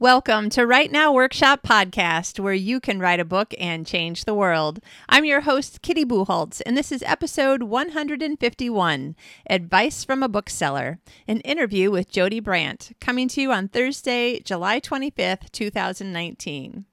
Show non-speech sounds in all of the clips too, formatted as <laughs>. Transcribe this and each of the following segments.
Welcome to Write Now Workshop Podcast, where you can write a book and change the world. I'm your host, Kitty Bucholtz, and this is episode 151 Advice from a Bookseller, an interview with Jody Brandt, coming to you on Thursday, July 25th, 2019.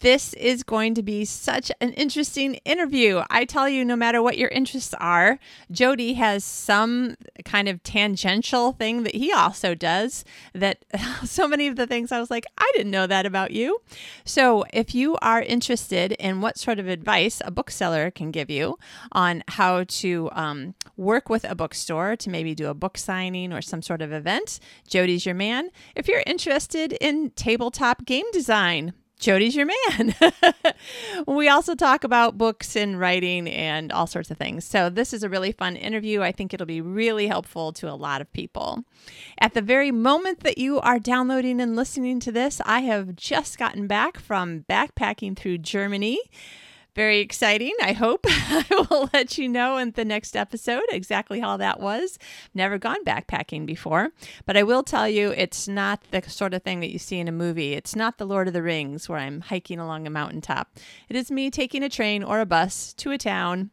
This is going to be such an interesting interview. I tell you, no matter what your interests are, Jody has some kind of tangential thing that he also does. That <laughs> so many of the things I was like, I didn't know that about you. So, if you are interested in what sort of advice a bookseller can give you on how to um, work with a bookstore to maybe do a book signing or some sort of event, Jody's your man. If you're interested in tabletop game design, Jody's your man. <laughs> we also talk about books and writing and all sorts of things. So, this is a really fun interview. I think it'll be really helpful to a lot of people. At the very moment that you are downloading and listening to this, I have just gotten back from backpacking through Germany very exciting. I hope <laughs> I will let you know in the next episode exactly how that was. Never gone backpacking before, but I will tell you it's not the sort of thing that you see in a movie. It's not the Lord of the Rings where I'm hiking along a mountaintop. It is me taking a train or a bus to a town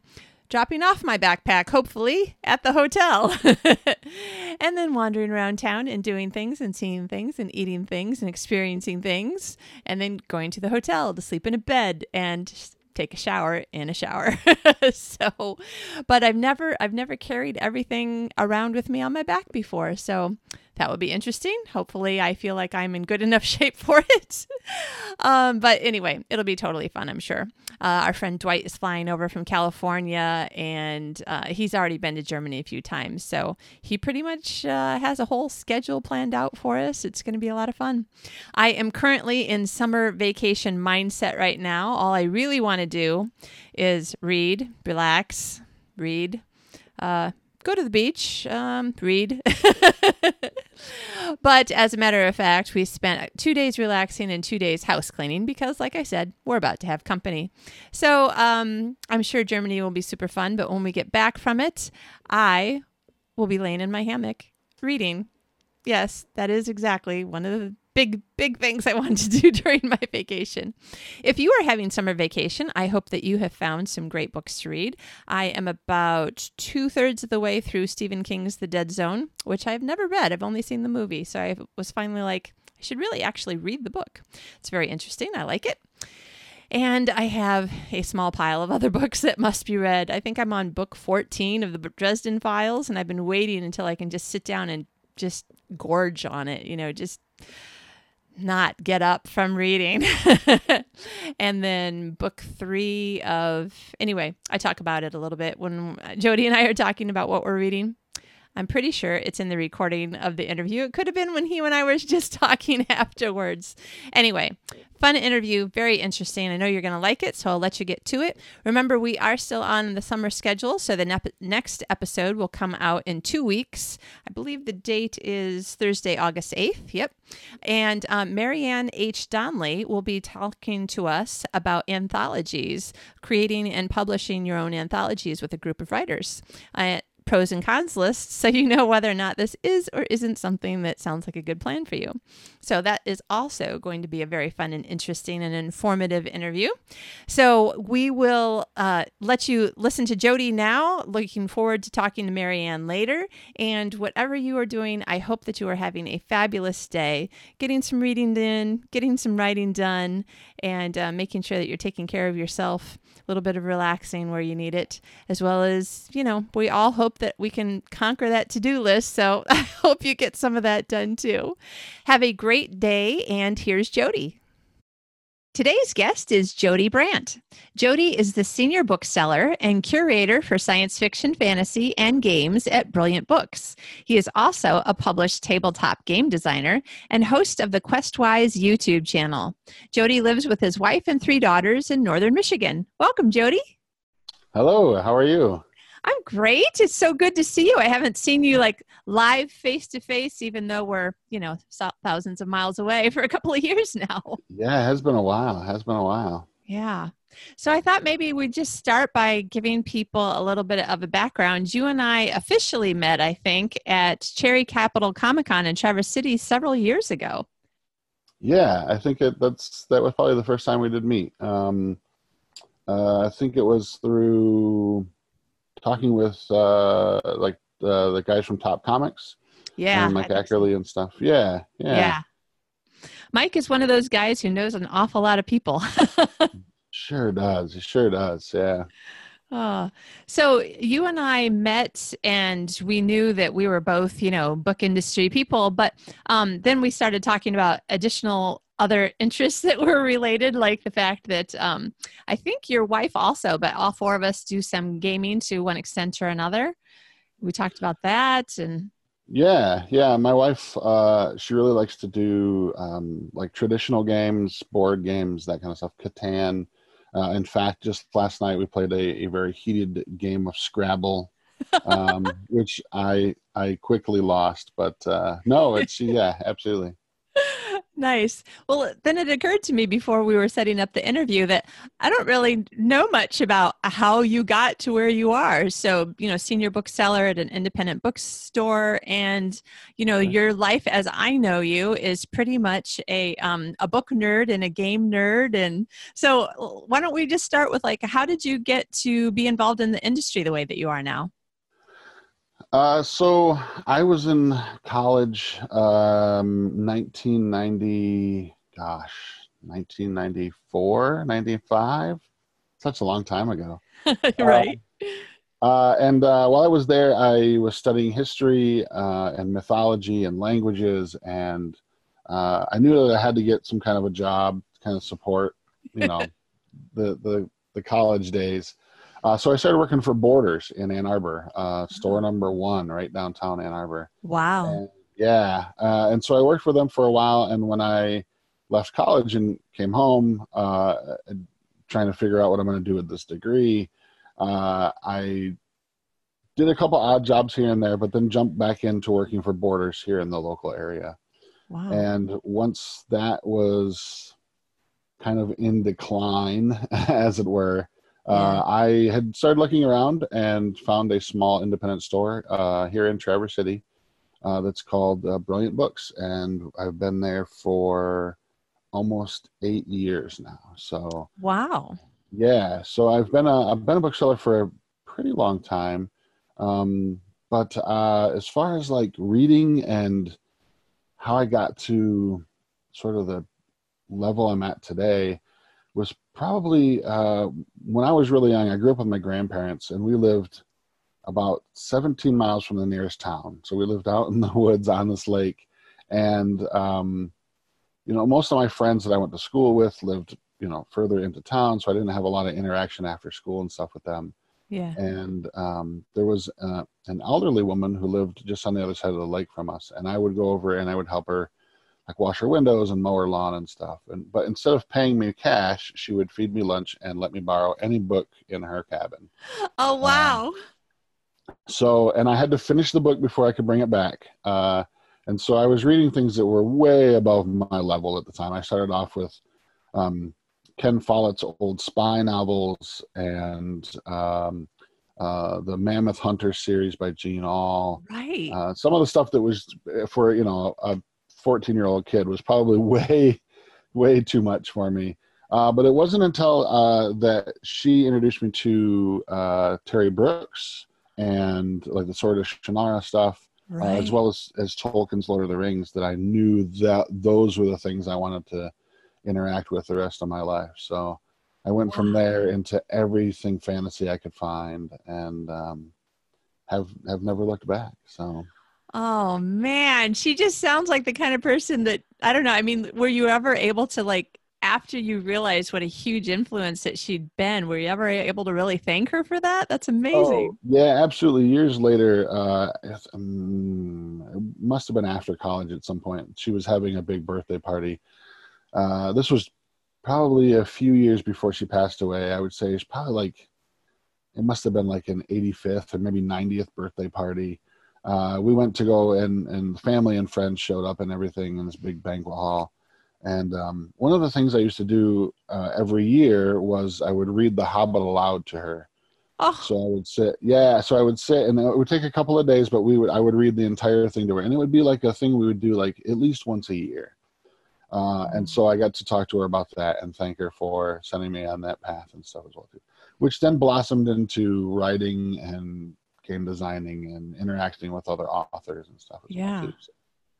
dropping off my backpack, hopefully, at the hotel. <laughs> and then wandering around town and doing things and seeing things and eating things and experiencing things. And then going to the hotel to sleep in a bed and take a shower in a shower. <laughs> so, but I've never I've never carried everything around with me on my back before. So, that would be interesting. Hopefully, I feel like I'm in good enough <laughs> shape for it. um, but anyway, it'll be totally fun, I'm sure. Uh, our friend Dwight is flying over from California, and uh, he's already been to Germany a few times. So he pretty much uh, has a whole schedule planned out for us. It's going to be a lot of fun. I am currently in summer vacation mindset right now. All I really want to do is read, relax, read. Uh, go to the beach, um, read. <laughs> but as a matter of fact, we spent two days relaxing and two days house cleaning because, like I said, we're about to have company. So um, I'm sure Germany will be super fun. But when we get back from it, I will be laying in my hammock reading. Yes, that is exactly one of the big, big things I wanted to do <laughs> during my vacation. If you are having summer vacation, I hope that you have found some great books to read. I am about two thirds of the way through Stephen King's The Dead Zone, which I've never read. I've only seen the movie. So I was finally like, I should really actually read the book. It's very interesting. I like it. And I have a small pile of other <laughs> books that must be read. I think I'm on book 14 of the Dresden Files, and I've been waiting until I can just sit down and just gorge on it, you know, just not get up from reading. <laughs> and then book three of, anyway, I talk about it a little bit when Jody and I are talking about what we're reading. I'm pretty sure it's in the recording of the interview. It could have been when he and I were <laughs> just talking afterwards. Anyway, fun interview, very interesting. I know you're going to like it, so I'll let you get to it. Remember, we are still on the summer schedule, so the ne- next episode will come out in two weeks. I believe the date is Thursday, August 8th. Yep. And um, Marianne H. Donley will be talking to us about anthologies, creating and publishing your own anthologies with a group of writers. Uh, pros and cons list so you know whether or not this is or isn't something that sounds like a good plan for you. So, that is also going to be a very fun and interesting and informative interview. So, we will uh, let you listen to Jody now. Looking forward to talking to Marianne later. And whatever you are doing, I hope that you are having a fabulous day, getting some reading in, getting some writing done, and uh, making sure that you're taking care of yourself, a little bit of relaxing where you need it, as well as, you know, we all hope that we can conquer that to do list. So <laughs> I hope you get some of that done too. Have a great day, and here's Jody. Today's guest is Jody Brandt. Jody is the senior bookseller and curator for science fiction, fantasy, and games at Brilliant Books. He is also a published tabletop game designer and host of the Questwise YouTube channel. Jody lives with his wife and three daughters in northern Michigan. Welcome, Jody. Hello, how are you? I'm great. It's so good to see you. I haven't seen you like live face to face, even though we're, you know, thousands of miles away <laughs> for a couple of years now. Yeah, it has been a while. It has been a while. Yeah. So I thought maybe we'd just start by giving people a little bit of a background. You and I officially met, I think, at Cherry Capital Comic Con in Traverse City several years ago. Yeah, I think it, that's that was probably the first time we did meet. Um, uh, I think it was through talking with uh, like uh, the guys from Top Comics, Yeah. and so. Ackerley and stuff. Yeah, yeah, yeah. Mike is one of those guys who knows an awful lot of people. <laughs> sure does. He sure does. Yeah. Oh, so you and I met, and we knew that we were both, you know, book industry people. But um, then we started talking about additional other interests that were related, like the fact that um, I think your wife also, but all four of us do some gaming to one extent or another. We talked about that, and Yeah, yeah. My wife, uh, she really likes to do um, like traditional games, board games, that kind of stuff. Catan. Uh, in fact, just last night we played a, a very heated game of Scrabble, um, <laughs> which I I quickly lost. But uh, no, it's yeah, absolutely. Nice. Well, then it occurred to me before we were setting up the interview that I don't really know much about how you got to where you are. So, you know, senior bookseller at an independent bookstore, and you know, your life as I know you is pretty much a um, a book nerd and a game nerd. And so, why don't we just start with like, how did you get to be involved in the industry the way that you are now? Uh, so I was in college, um, 1990, gosh, 1994, 95. Such a long time ago. <laughs> right. Uh, and uh, while I was there, I was studying history uh, and mythology and languages, and uh, I knew that I had to get some kind of a job to kind of support, you know, <laughs> the the the college days. Uh, so I started working for Borders in Ann Arbor, uh, store number one, right downtown Ann Arbor. Wow. And, yeah, uh, and so I worked for them for a while, and when I left college and came home, uh, trying to figure out what I'm going to do with this degree, uh, I did a couple odd jobs here and there, but then jumped back into working for Borders here in the local area. Wow. And once that was kind of in decline, <laughs> as it were, uh, I had started looking around and found a small independent store uh, here in Traverse City uh, that's called uh, Brilliant Books, and I've been there for almost eight years now. So wow. yeah, so I've been a I've been a bookseller for a pretty long time, um, but uh, as far as like reading and how I got to sort of the level I'm at today was probably uh, when I was really young. I grew up with my grandparents, and we lived about 17 miles from the nearest town. So we lived out in the <laughs> woods on this lake, and um, you know, most of my friends that I went to school with lived you know further into town, so I didn't have a lot of interaction after school and stuff with them. Yeah. And um, there was uh, an elderly woman who lived just on the other side of the lake from us, and I would go over and I would help her like wash her windows and mow her lawn and stuff. And but instead of paying me cash, she would feed me lunch and let me borrow any book in her cabin. Oh wow. So, and I had to finish the book before I could bring it back. Uh, and so I was reading things that were way above my level at the time. I started off with um, Ken Follett's old spy novels and um, uh, the Mammoth Hunter series by Jean Auel. right. Uh, some of the stuff that was for you know a 14 year old kid was probably <laughs> way, way too much for me. Uh, but it wasn't until uh, that she introduced me to uh, Terry Brooks and like the Sword of Shannara stuff, uh, right. as well as as Tolkien's Lord of the Rings, that I knew that those were the things I wanted to interact with the rest of my life. So I went from there into everything fantasy I could find, and um, have have never looked back. So. Oh man, she just sounds like the kind of person that I don't know. I mean, were you ever able to like after you realized what a huge influence that she'd been, were you ever able to really thank her for that? That's amazing. Oh, yeah, absolutely. Years later, uh, um, it must have been after college at some point. She was having a big birthday party. Uh, this was probably a few years before she passed away. I would say it's probably like it must have been like an 85th or maybe 90th birthday party. Uh, we went to go and and family and friends showed up and everything in this big banquet hall. And um, one of the things I used to do uh, every year was I would read The Hobbit aloud to her. Oh, So I would sit, yeah. So I would sit, and it would take a couple of days, but we would, I would read the entire thing to her, and it would be like a thing we would do like at least once a year. Uh, and so I got to talk to her about that and thank her for sending me on that path and stuff as well too, which then blossomed into writing and game designing and interacting with other authors and stuff. yeah. Well so,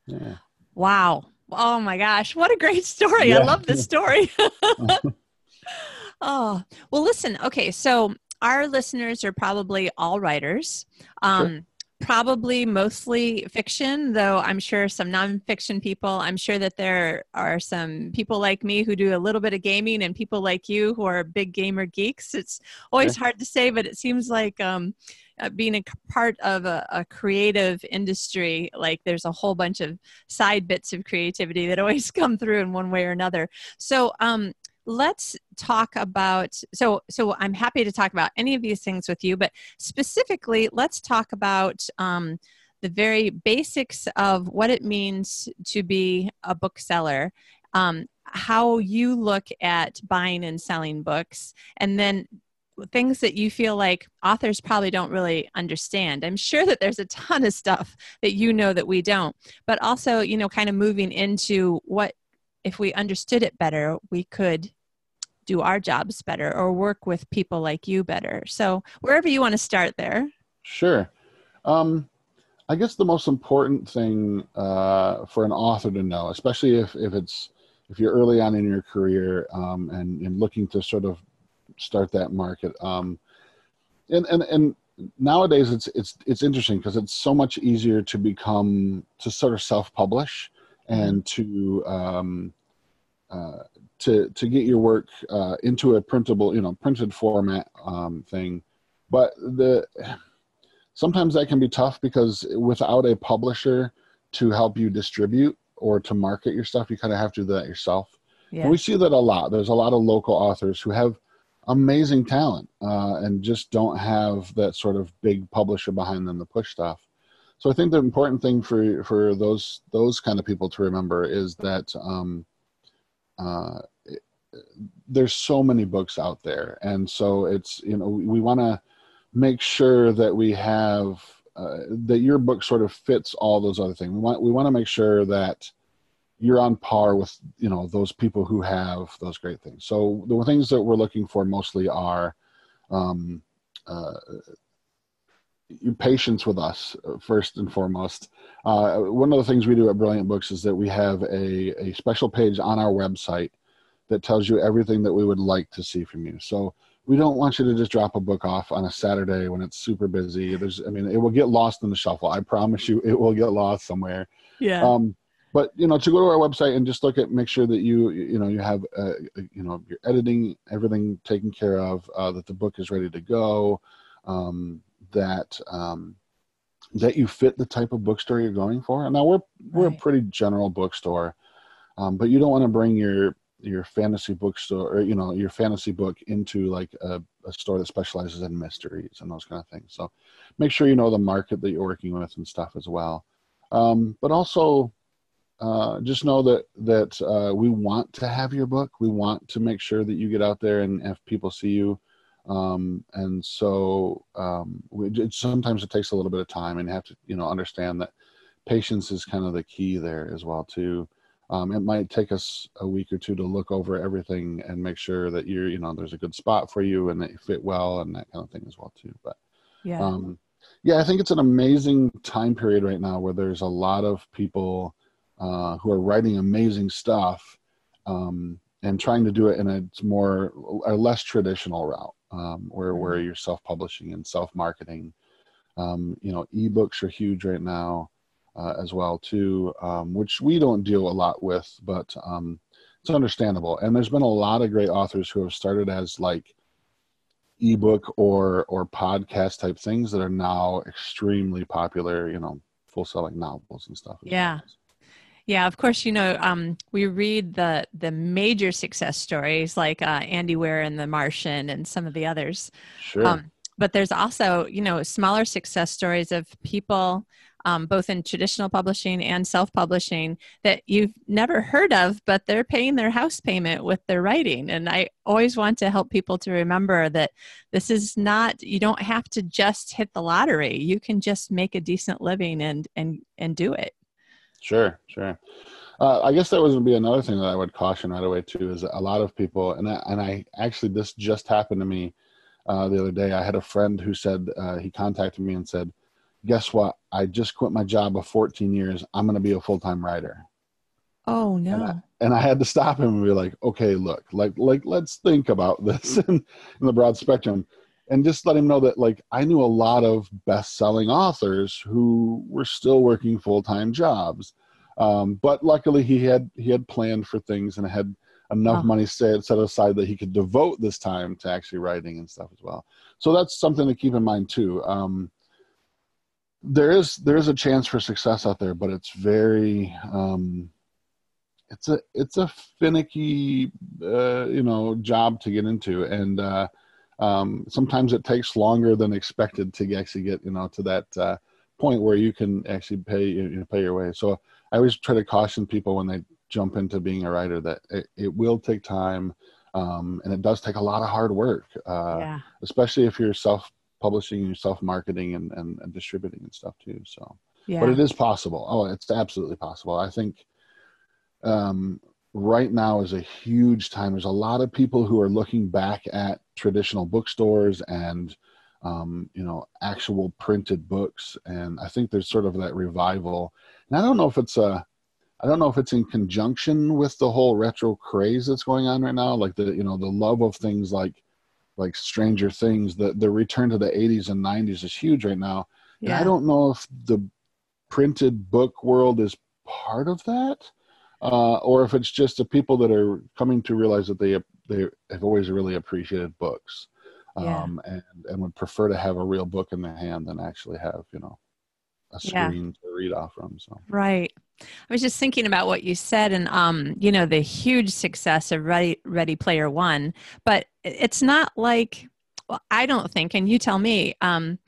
yeah. Wow. Oh my gosh. What a great story. Yeah. I love this <laughs> story. <laughs> <laughs> oh, well, listen. Okay. So our listeners are probably all writers. Um, sure probably mostly fiction, though I'm sure some nonfiction people. I'm sure that there are some people like me who do a little bit of gaming and people like you who are big gamer geeks. It's always hard to say, but it seems like um, uh, being a part of a, a, creative industry, like there's a whole bunch of side bits of creativity that <laughs> always come through in one way or another. So, um, let's talk about so so i'm happy to talk about any of these things with you but specifically let's talk about um, the very basics of what it means to be a bookseller um, how you look at buying and selling books and then things that you feel like authors probably don't really understand i'm sure that there's a ton of stuff that you know that we don't but also you know kind of moving into what if we understood it better, we could do our jobs better or work with people like you better. So, wherever you want to start there. Sure. Um, I guess the most important thing uh, for an author to know, especially if, if it's if you're early on in your career um, and, and looking to sort of start that market, um, and, and and nowadays it's it's it's interesting because it's so much easier to become to sort of self-publish and to um, uh, to to get your work uh, into a printable, you know, printed format um, thing. But the sometimes that can be tough because without a publisher to help you distribute or to market your stuff, you kind of have to do that yourself. Yeah. And we see that a lot. There's a lot of local authors who have amazing talent uh, and just don't have that sort of big publisher behind them to push stuff. So I think the important thing for for those those kind of people to remember is that um, uh, there's so many books out there, and so it's you know we, we want to make sure that we have uh, that your book sort of fits all those other things. We want we want to make sure that you're on par with you know those people who have those great things. So the things that we're looking for mostly are um, uh, your patience with us uh, first and foremost. Uh, one of the things we do at Brilliant Books is that we have a, a special page on our website that tells you everything that we would like to see from you. So we don't want you to just drop a book off on a Saturday when it's super busy. There's, I mean, it will get lost in the shuffle. I promise you, it will get lost somewhere. Yeah. Um, but you know, to go to our website and just look at, make sure that you, you know, you have, uh, you know, your editing, everything taken care of, uh, that the book is ready to go. Um, that um, that you fit the type of bookstore you're going for. And now we're we're right. a pretty general bookstore, um, but you don't want to bring your your fantasy bookstore or you know your fantasy book into like a, a, store that specializes in mysteries and those kind of things. So make sure you know the market that you're working with and stuff as well. Um, but also uh, just know that that uh, we want to have your book. We want to make sure that you get out there and if people see you. Um, and so um, we, it, sometimes it takes a little bit of time and you have to you know understand that patience is kind of the key there as well too. Um, it might take us a week or two to look over everything and make sure that you're you know there's a good spot for you and that you fit well and that kind of thing as well too. But yeah. um, yeah i think it's an amazing time period right now where there's a lot of people uh, who are writing amazing stuff um, and trying to do it in a more a less traditional route um, where mm-hmm. where you're self-publishing and self-marketing. Um, you know, ebooks are huge right now uh, as well too, um, which we don't deal a lot with, but um, it's understandable. And there's been a lot of great authors who have started as like ebook or or podcast type things that are now extremely popular. You know, full selling novels and stuff. Yeah. Well. Yeah, of course, you know, um, we read the the major success stories like uh, Andy Weir and The Martian and some of the others. Sure. Um, but there's also, you know, smaller success stories of people, um, both in traditional publishing and self-publishing, that you've never heard of, but they're paying their house payment with their writing. And I always want to help people to remember that this is not. You don't have to just hit the lottery. You can just make a decent living and and and do it. Sure, sure. Uh, I guess that was be another thing that I would caution right away too. Is a lot of people, and I, and I actually this just happened to me uh, the other day. I had a friend who said uh, he contacted me and said, "Guess what? I just quit my job of 14 years. I'm going to be a full time writer." Oh no! And I, and I, had to stop him and be like, "Okay, look, like like let's think about this <laughs> in, in the broad spectrum." And just let him know that like I knew a lot of best-selling authors who were still working full-time jobs, um, but luckily he had he had planned for things and had enough oh. money set set aside that he could devote this time to actually writing and stuff as well. So that's something to keep in mind too. Um, there is there is a chance for success out there, but it's very um, it's a it's a finicky uh, you know job to get into and. Uh, um, sometimes it takes longer than expected to actually get you know to that uh, point where you can actually pay you know, pay your way. So I always try to caution people when they jump into being a writer that it, it will take time, um, and it does take a lot of hard work, uh, yeah. especially if you're self publishing, and self marketing, and, and, and distributing and stuff too. So, yeah. but it is possible. Oh, it's absolutely possible. I think um, right now is a huge time. There's a lot of people who are looking back at traditional bookstores and um, you know actual printed books, and I think there's sort of that revival. And I don't know if it's a I don't know if it's in conjunction with the whole retro craze that's going on right now, like the you know the love of things like like Stranger Things. The the return to the 80s and 90s is huge right now. Yeah. And I don't know if the printed book world is part of that uh, or if it's just the people that are coming to realize that they they have always really appreciated books, um, yeah. and and would prefer to have a real book in their hand than actually have you know a screen yeah. to read off from. So right. I was just thinking about what you said, and um, you know, the huge success of Ready Ready Player One, but it's not like well, I don't think, and you tell me, um,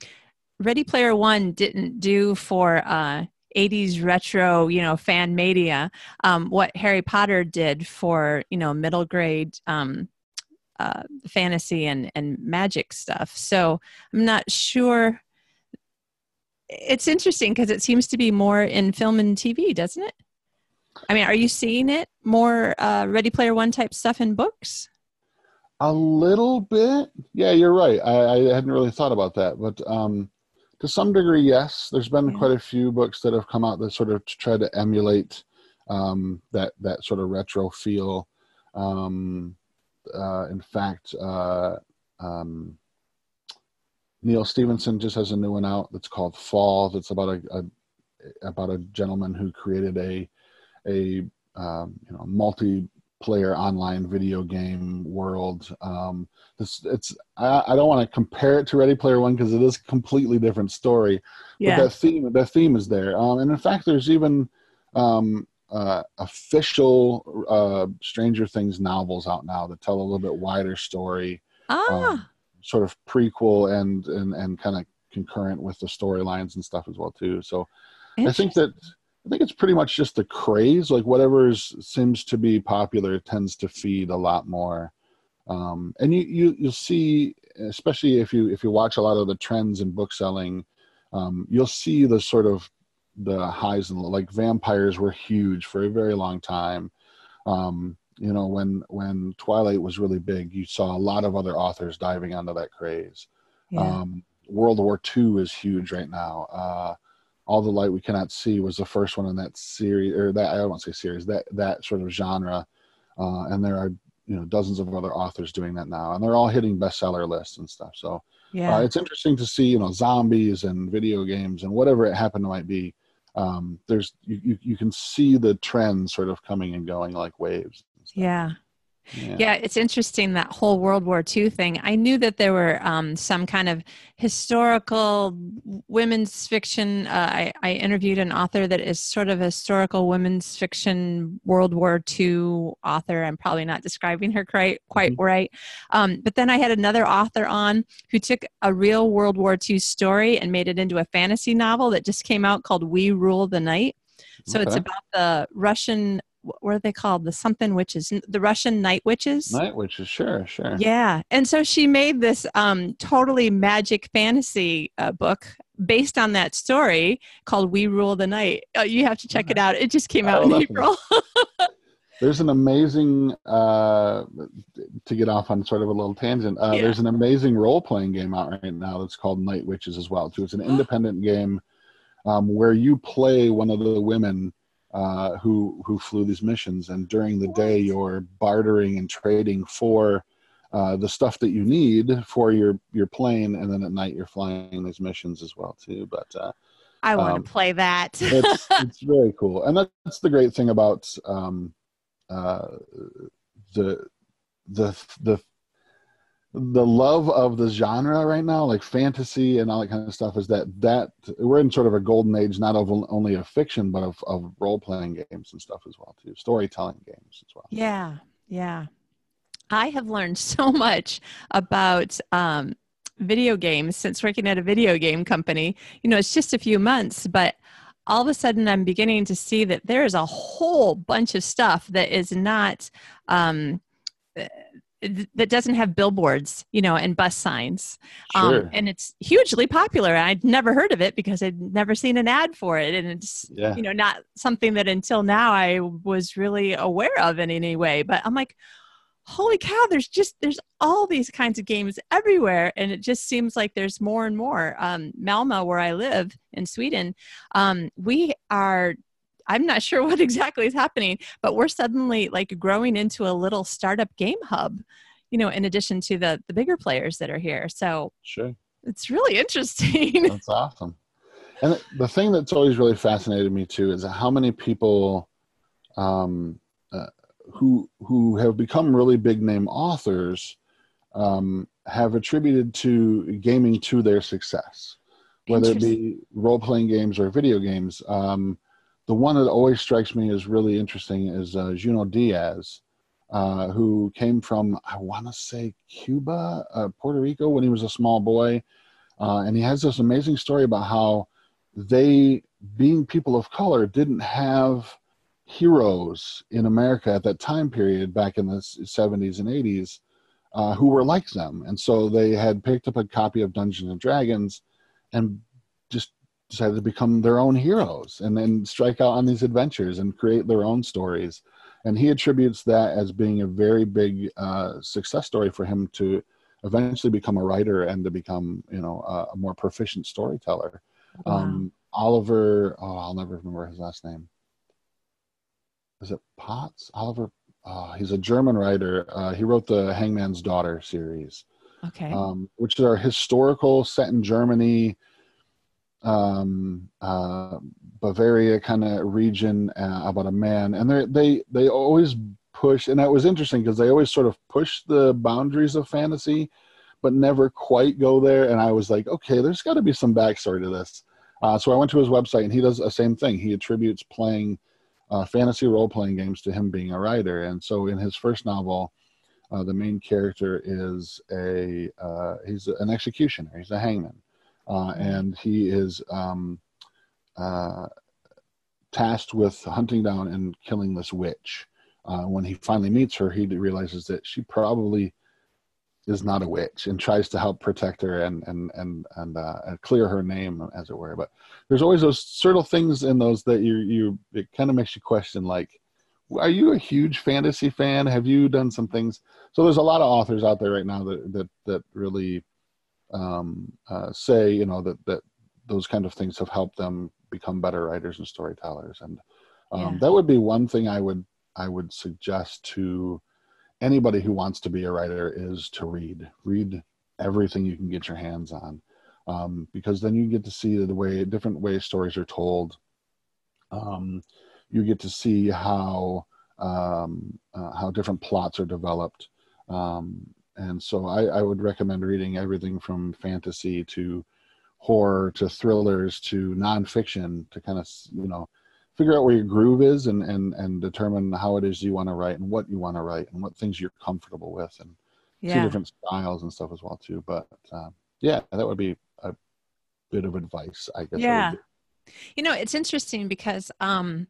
Ready Player One didn't do for uh, 80s retro, you know, fan media, um, what Harry Potter did for, you know, middle grade um, uh, fantasy and, and magic stuff. So I'm not sure. It's interesting because it seems to be more in film and TV, doesn't it? I mean, are you seeing it more uh, Ready Player One type stuff in books? A little bit. Yeah, you're right. I, I hadn't really thought about that, but um, to some degree, yes. There's been yeah. quite a few books that have come out that sort of try to emulate um, that that sort of retro feel. Um, uh, in fact, uh, um, Neal Stephenson just has a new one out that's called Fall. That's about a, a about a gentleman who created a a um, you know multi player online video game world. Um, it's, it's I, I don't want to compare it to Ready Player One because it is a completely different story. Yeah. But that theme that theme is there, um, and in fact, there's even um, uh, official uh, Stranger Things novels out now that tell a little bit wider story. Ah. Um, sort of prequel and and and kind of concurrent with the storylines and stuff as well too. So I think that I think it's pretty much just the craze. Like whatever seems to be popular tends to feed a lot more. Um, and you, you you'll see, especially if you if you watch a lot of the trends in book selling, um, you'll see the sort of the highs and lows. like vampires were huge for a very long time. Um, you know, when when Twilight was really big, you saw a lot of other authors diving onto that craze. Yeah. Um, World War II is huge right now. Uh, all the light we cannot see was the first one in that series or that i won't say series that that sort of genre. Uh, and there are you know dozens of other authors doing that now and they're all hitting bestseller lists and stuff. So yeah. uh, it's interesting to see you know zombies and video games and whatever it happened to might be. Um, there's you, you, you can see the trends sort of coming and going like waves yeah yeah. yeah. it's interesting that whole World War II thing. I knew that there were um, some kind of historical women's fiction. Uh, I, I, interviewed an author that is sort of a historical women's fiction World War II author. I'm probably not describing her quite, quite mm-hmm. right. Um, but then I had another author on who took a real World War II story and made it into a fantasy novel that just came out called We Rule the Night. So okay. it's about the Russian what are they called? The something witches, the Russian night witches. Night witches, sure, sure. Yeah, and so she made this um, totally magic fantasy uh, book based on that story called We Rule the Night. Oh, you have to check it out. It just came out in. April. <laughs> There's an amazing uh, to get off on sort of a little tangent. Uh, Yeah. There's an amazing role playing game out right now that's called Night Witches as well. Too. It's an <gasps> independent game um, where you play one of the women uh, who who flew these missions, and during the day you're bartering and trading for uh, the stuff that you need for your your plane, and then at night you're flying these missions as well too. But uh, I want Um, to play that. <laughs> it's it's very cool, and that's the great thing about um, uh, the the the the love of the genre right now, like fantasy and all that kind of stuff, is that that we're in sort of a golden age, not of only of fiction, but of, of role playing games and stuff as well too, storytelling games as well. Yeah, yeah. I have learned <laughs> so much about um, video games since working at a video game company. You know, it's just a few months, but all of a sudden I'm beginning to see that there is a whole bunch of stuff that is not. Um, that doesn't have billboards, you know, and bus signs. Sure. Um, and it's hugely popular. I'd never heard of it because I'd never seen an ad for it. And it's, yeah. you know, not something that until now I was really aware of in any way. But I'm like, holy cow, there's just, there's all these kinds of games everywhere. And it just seems like there's more and more. Um, Malmo, where I live in Sweden, um, we are I'm not sure <laughs> what exactly is happening, but we're suddenly like growing into a little startup game hub, you know, in addition to the the bigger players that are here. So Sure. it's really <laughs> interesting. That's awesome. And the thing that's always really fascinated me too is how many people um, uh, who who have become really big name authors um, have attributed to gaming to their success, whether it be role playing games or video games. Um, the one that always strikes me as really interesting is uh, Junot Diaz, uh, who came from I want to say Cuba, uh, Puerto Rico when he was a small boy. Uh, and he has this amazing story about how they, being people of color, didn't have heroes in America at that time period back in the 70s and 80s uh, who were like them. And so they had picked up a copy of Dungeons and Dragons and just decided to become their own heroes and then strike out on these adventures and create their own stories. And he attributes that as being a very big uh, success story for him to eventually become a writer and to become you know a, a more proficient storyteller Wow. um oliver oh i'll never remember his last name is it potts oliver uh, he's a german writer uh, he wrote the hangman's daughter series okay. um, which are historical set in germany um, uh, bavaria kind of region uh, about a man and they they they always push and that was interesting because they always sort of push the boundaries of fantasy but never quite go there and i was like okay there's got to be some backstory to this. Uh, so i went to his website and he does the same thing. He attributes playing uh, fantasy role-playing games to him being a writer and so in his first novel uh, the main character is a uh, he's an executioner he's a hangman uh, and he is um, uh, tasked with hunting down and killing this witch uh, when he finally meets her, he realizes that she probably is not a witch and tries to help protect her and and and and, uh, and clear her name, as it were. But there's always those subtle things in those that you you it kind of makes you question, like, are you a huge fantasy fan? Have you done some things? So there's a lot of authors out there right now that that that really um, uh, say you know that that those kind of things have helped them become better writers and storytellers. And um, Yeah. that would be one thing i would i would suggest to anybody who wants to be a writer is to read. Read everything you can get your hands on um, because then you get to see the way different ways stories are told. Um, you get to see how um, uh, how different plots are developed. Um, and so I, I would recommend reading everything from fantasy to horror to thrillers to nonfiction to kind of you know figure out where your groove is and and and determine how it is you want to write and what you want to write and what things you're comfortable with and see yeah. different styles and stuff as well too but uh, yeah that would be a bit of advice i guess Yeah. You know, it's interesting because um,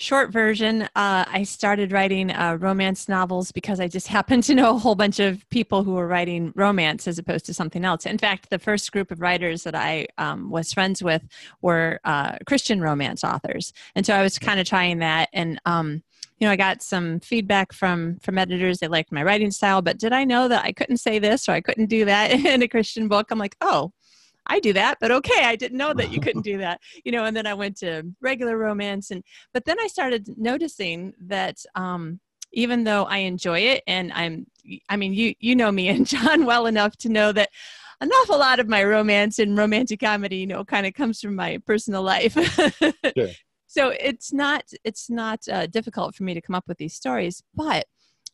short version, uh, I started writing uh, romance novels because I just <laughs> happened to know a whole bunch of people who were writing romance as opposed to something else. In fact, the first group of writers that I um, was friends with were uh, Christian romance authors, and so I was kind of trying that. And um, you know, I got some feedback from from editors. They liked my writing style, but did I know that I couldn't say this or I couldn't do that <laughs> in a Christian book? I'm like, oh, I do that, but okay, I didn't know that you couldn't <laughs> do that, you know. And then I went to regular romance, and but then I started noticing that um, even though I enjoy it, and I'm, I mean, you you know me and <laughs> John well enough to know that an awful lot of my romance and romantic comedy, you know, kind of comes from my personal life. <laughs> So it's not it's not uh, difficult for me to come up with these stories, but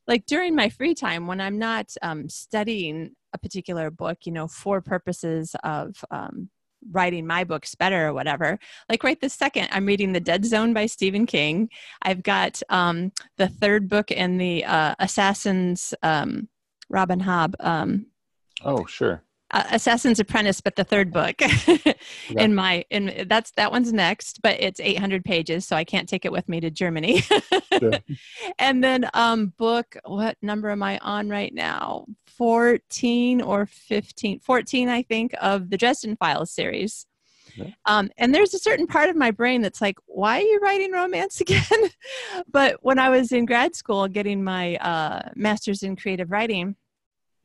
like during my free time when I'm not um, studying a particular book, you know, for purposes of um, writing my books better or whatever. Like right this second, I'm reading The Dead Zone by Stephen King. I've got um, the third book in the uh, Assassin's um, Robin Hobb. Um, oh, sure uh, Assassin's Apprentice, but the third book <laughs> yeah. in my in that's that one's next, but it's 800 pages, so I can't take it with me to Germany. <laughs> And then um book what number am I on right now? 14 or 15 14 I think of the Dresden Files series. Yeah. Um, and there's a certain part of my brain that's like, why are you writing romance <laughs> again? but when I was in grad school getting my uh, master's in creative writing,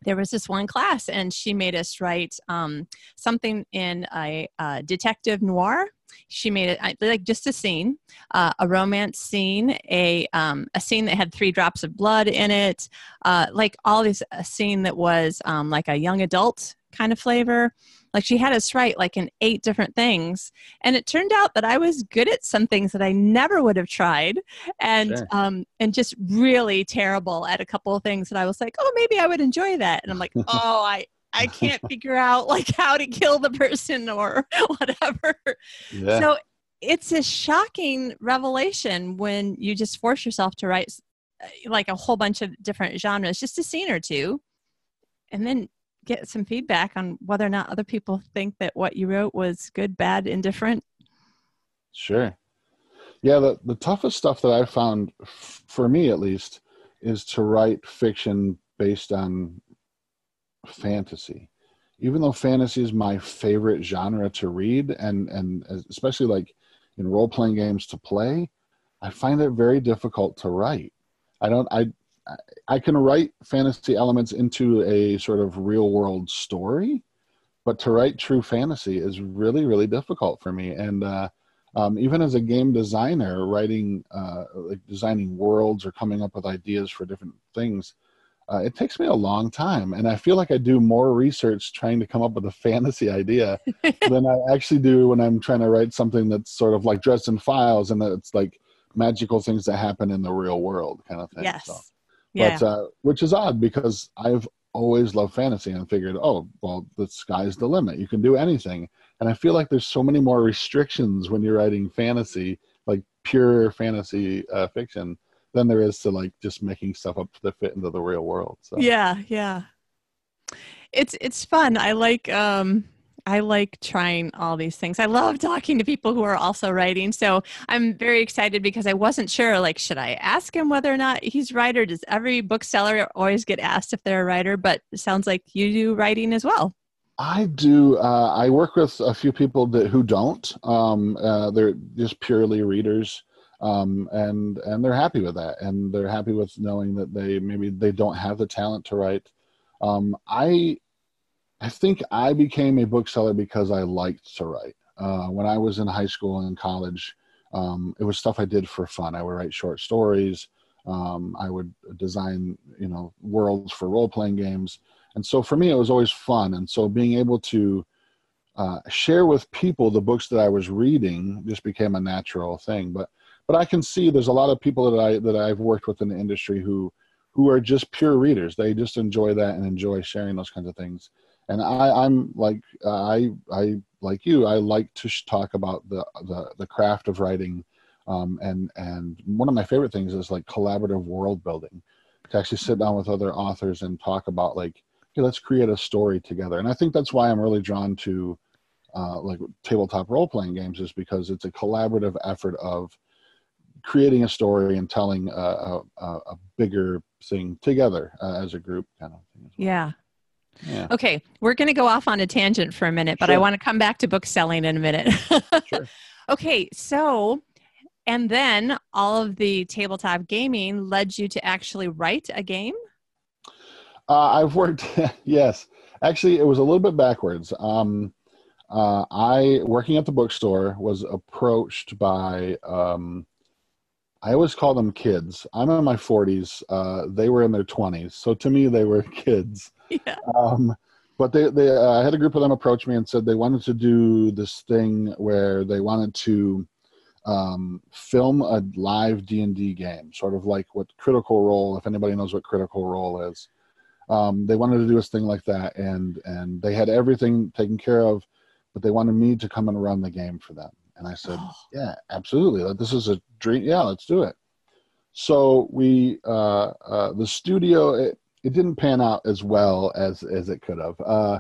there was this one class and she made us write um, something in a, a, detective noir. She made it like just a scene uh, a romance scene a, um, a scene that had three drops of blood in it uh, like all this a scene that was um, like a young adult kind of flavor like she had us write like in eight different things. And it turned out that I was good at some things that I never would have tried and sure. um and just really terrible at a couple of things that I was like, oh maybe I would enjoy that. And I'm like, <laughs> oh I I can't figure out like how to kill the person or <laughs> whatever. Yeah. So it's a shocking revelation when you just force yourself to write like a whole bunch of different genres, just a scene or two. And then get some feedback on whether or not other people think that what you wrote was good, bad, indifferent? Sure. Yeah, the, the toughest stuff that I found, for me at least, is to write fiction based on fantasy. Even though fantasy is my favorite genre to read, and, and especially like in role playing games to play, I find it very difficult to write. I don't, I, I can write fantasy elements into a sort of real world story, but to write true fantasy is really, really difficult for me. And uh, um, even as a game designer, writing, uh, like designing worlds or coming up with ideas for different things, uh, it takes me a long time. And I feel like I do more research trying to come up with a fantasy idea <laughs> than I actually do when I'm trying to write something that's sort of like Dresden Files and it's like magical things that happen in the real world kind of thing. Yes. So. Yeah. But uh, which is odd because I've always loved fantasy and figured, oh, well, the sky's the limit. You can do anything. And I feel like there's so many more restrictions when you're writing fantasy, like pure fantasy uh, fiction, than there is to like just making stuff up to fit into the real world. So yeah, yeah, it's it's fun. I like um I like trying all these things. I love talking to people who are also writing. So I'm very excited because I wasn't sure like should I ask him whether or not he's writer? Does every bookseller always get asked if they're a writer? But sounds like you do writing as well. I do. Uh, I work with a few people that who don't. Um, uh, they're just purely readers, um, and and they're happy with that, and they're happy with knowing that they maybe they don't have the talent to write. Um, I I think I became a bookseller because I liked to write. Uh, when I was in high school and college, um, it was stuff I did for fun. I would write short stories. Um, I would design, you know, worlds for role playing games. And so for me, it was always fun. And so being able to uh, share with people the books that I was reading just became a natural thing. But but I can see there's a lot of people that I that I've worked with in the industry who who are just pure readers. They just enjoy that and enjoy sharing those kinds of things and I, I'm like I I like you. I like to sh- talk about the, the the craft of writing, um, and and one of my favorite things is like collaborative world building, to actually sit down with other authors and talk about like, okay, let's create a story together. And I think that's why I'm really drawn to, uh, like tabletop role playing games, is because it's a collaborative effort of creating a story and telling a, a, a bigger thing together uh, as a group kind of thing. Well. Yeah. Yeah. Okay, we're going to go off on a tangent for a minute, but sure. I want to come back to book selling in a minute. <laughs> sure. Okay, so and then all of the tabletop gaming led you to actually write a game? Uh, I've worked, <laughs> yes. Actually, it was a little bit backwards. Um, uh, I, working at the bookstore, was approached by, um, I always call them kids. I'm in my 40s. Uh, they were in their 20s. So to me, they were <laughs> kids. Yeah. Um, but they, they uh, I had a group of them approach me and said they wanted to do this thing where they wanted to um, film a live D&D game, sort of like what Critical Role, if anybody knows what Critical Role is. Um, they wanted to do a thing like that, and and they had everything taken care of, but they wanted me to come and run the game for them. And I said, oh. yeah, absolutely. This is a dream. Yeah, let's do it. So we, uh, uh, the studio, it, it didn't pan out as well as as it could have. Uh,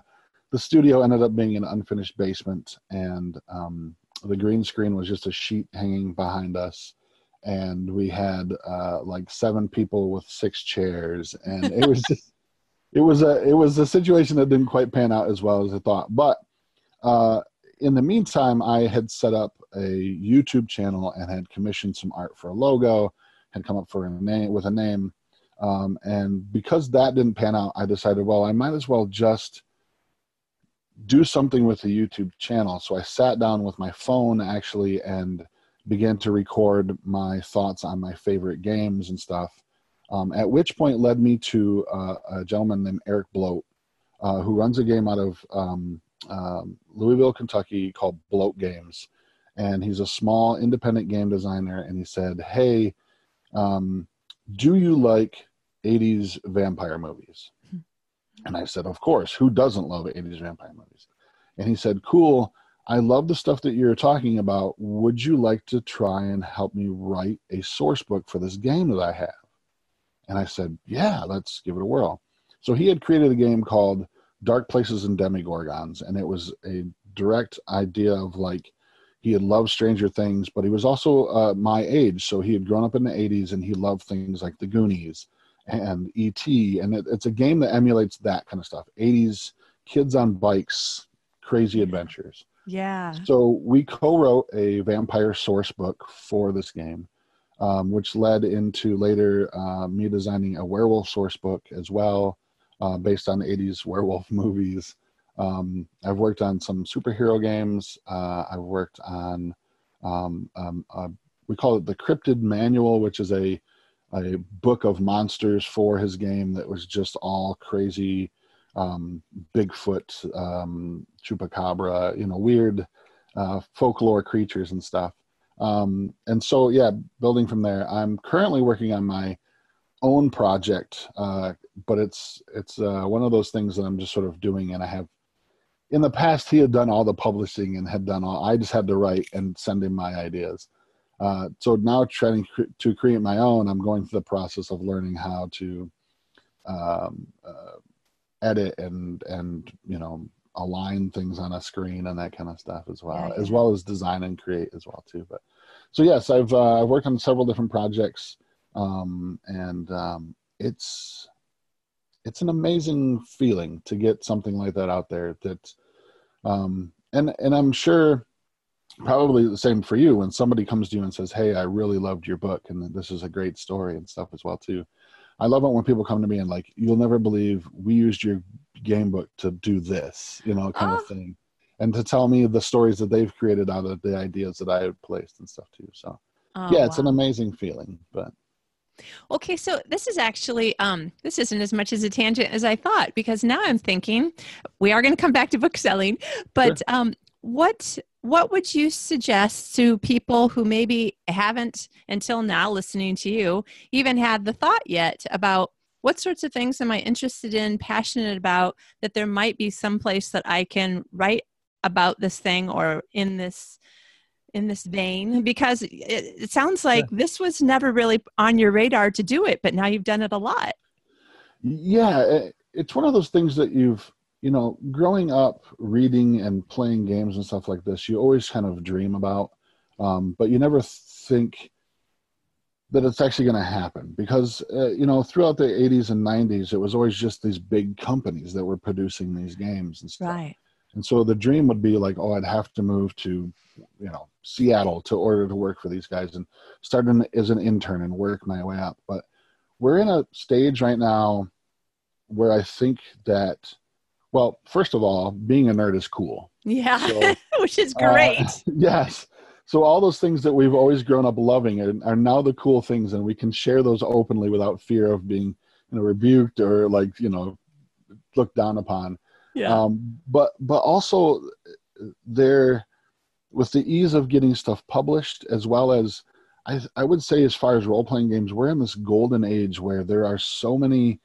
the studio ended up being an unfinished basement, and um, the green screen was just a sheet hanging behind us and we had uh, like seven people with six chairs and it was just <laughs> it was a it was a situation that didn't quite pan out as well as i thought but uh, in the meantime i had set up a youtube channel and had commissioned some art for a logo had come up for a name with a name um, and because that didn't pan out i decided well i might as well just do something with the YouTube channel. So I sat down with my phone actually and began to record my thoughts on my favorite games and stuff. Um, at which point led me to uh, a gentleman named Eric Bloat, uh, who runs a game out of um, um, Louisville, Kentucky called Bloat Games. And he's a small independent game designer. And he said, Hey, um, do you like 80s vampire movies? And I said, Of course, who doesn't love 80s vampire movies? And he said, Cool, I love the stuff that you're talking about. Would you like to try and help me write a source book for this game that I have? And I said, Yeah, let's give it a whirl. So he had created a game called Dark Places and Demogorgons, and it was a direct idea of like he had loved Stranger Things, but he was also uh, my age, so he had grown up in the '80s and he loved things like The Goonies and ET, and it, it's a game that emulates that kind of stuff. 80s kids on bikes, crazy adventures. Yeah. So we co-wrote a vampire source book for this game, um, which led into later uh, me designing a werewolf source book as well, uh, based on 80s werewolf <laughs> movies. Um, I've worked on some superhero games. Uh, I've worked on, um, um uh, we call it the Cryptid Manual, which is a a book of monsters for his game that was just all crazy um, Bigfoot, um, chupacabra, you know, weird uh, folklore creatures and stuff. Um, and so, yeah, building from there. I'm currently working on my own project, uh, but it's it's uh, one of those things that I'm just sort of doing, and I have. In the past, he had done all the publishing and had done all. I just had to write and send him my ideas. Uh, so now trying to create my own, I'm going through the process of learning how to um, uh, edit and and you know align things on a screen and that kind of stuff as well, yeah, yeah. as well as design and create as well too. But so yes, I've uh, I've worked on several different projects, um, and um, it's it's an amazing feeling to get something like that out there. That um, and and I'm sure probably the same for you when somebody comes to you and says hey i really loved your book and this is a great story and stuff as well too i love it when people come to me and like you'll never believe we used your game book to do this you know kind oh. of thing and to tell me the stories that they've created out of the ideas that i have placed and stuff too so oh, yeah it's wow. an amazing feeling but Okay, so this is actually um, this isn't as much as a tangent as I thought because now I'm thinking we are going to come back to book selling, but sure. um, what what would you suggest to people who maybe haven't until now listening to you even had the thought yet about what sorts of things am I interested in, passionate about, that there might be some place that I can write about this thing or in this in this vein because it, it sounds like yeah. this was never really on your radar to do it but now you've done it a lot yeah it's one of those things that you've you know, growing up reading and playing games and stuff like this, you always kind of dream about, um, but you never think that it's actually going to happen because uh, you know throughout the 80s and 90s it was always just these big companies that were producing these games and stuff Right. And so the dream would be like oh i'd have to move to you know seattle to order to work for these guys and start in, as an intern and work my way up but we're in a stage right now where i think that well first of all being a nerd is cool Yeah. So, <laughs> Which is uh, great. <laughs> yes. So all those things that we've always grown up loving are, are now the cool things, and we can share those openly without fear of being, you know, rebuked or like you know, looked down upon. Yeah. Um, but but also, there, with the ease of getting stuff published, as well as, I I would say as far as role playing games, we're in this golden age where there are so many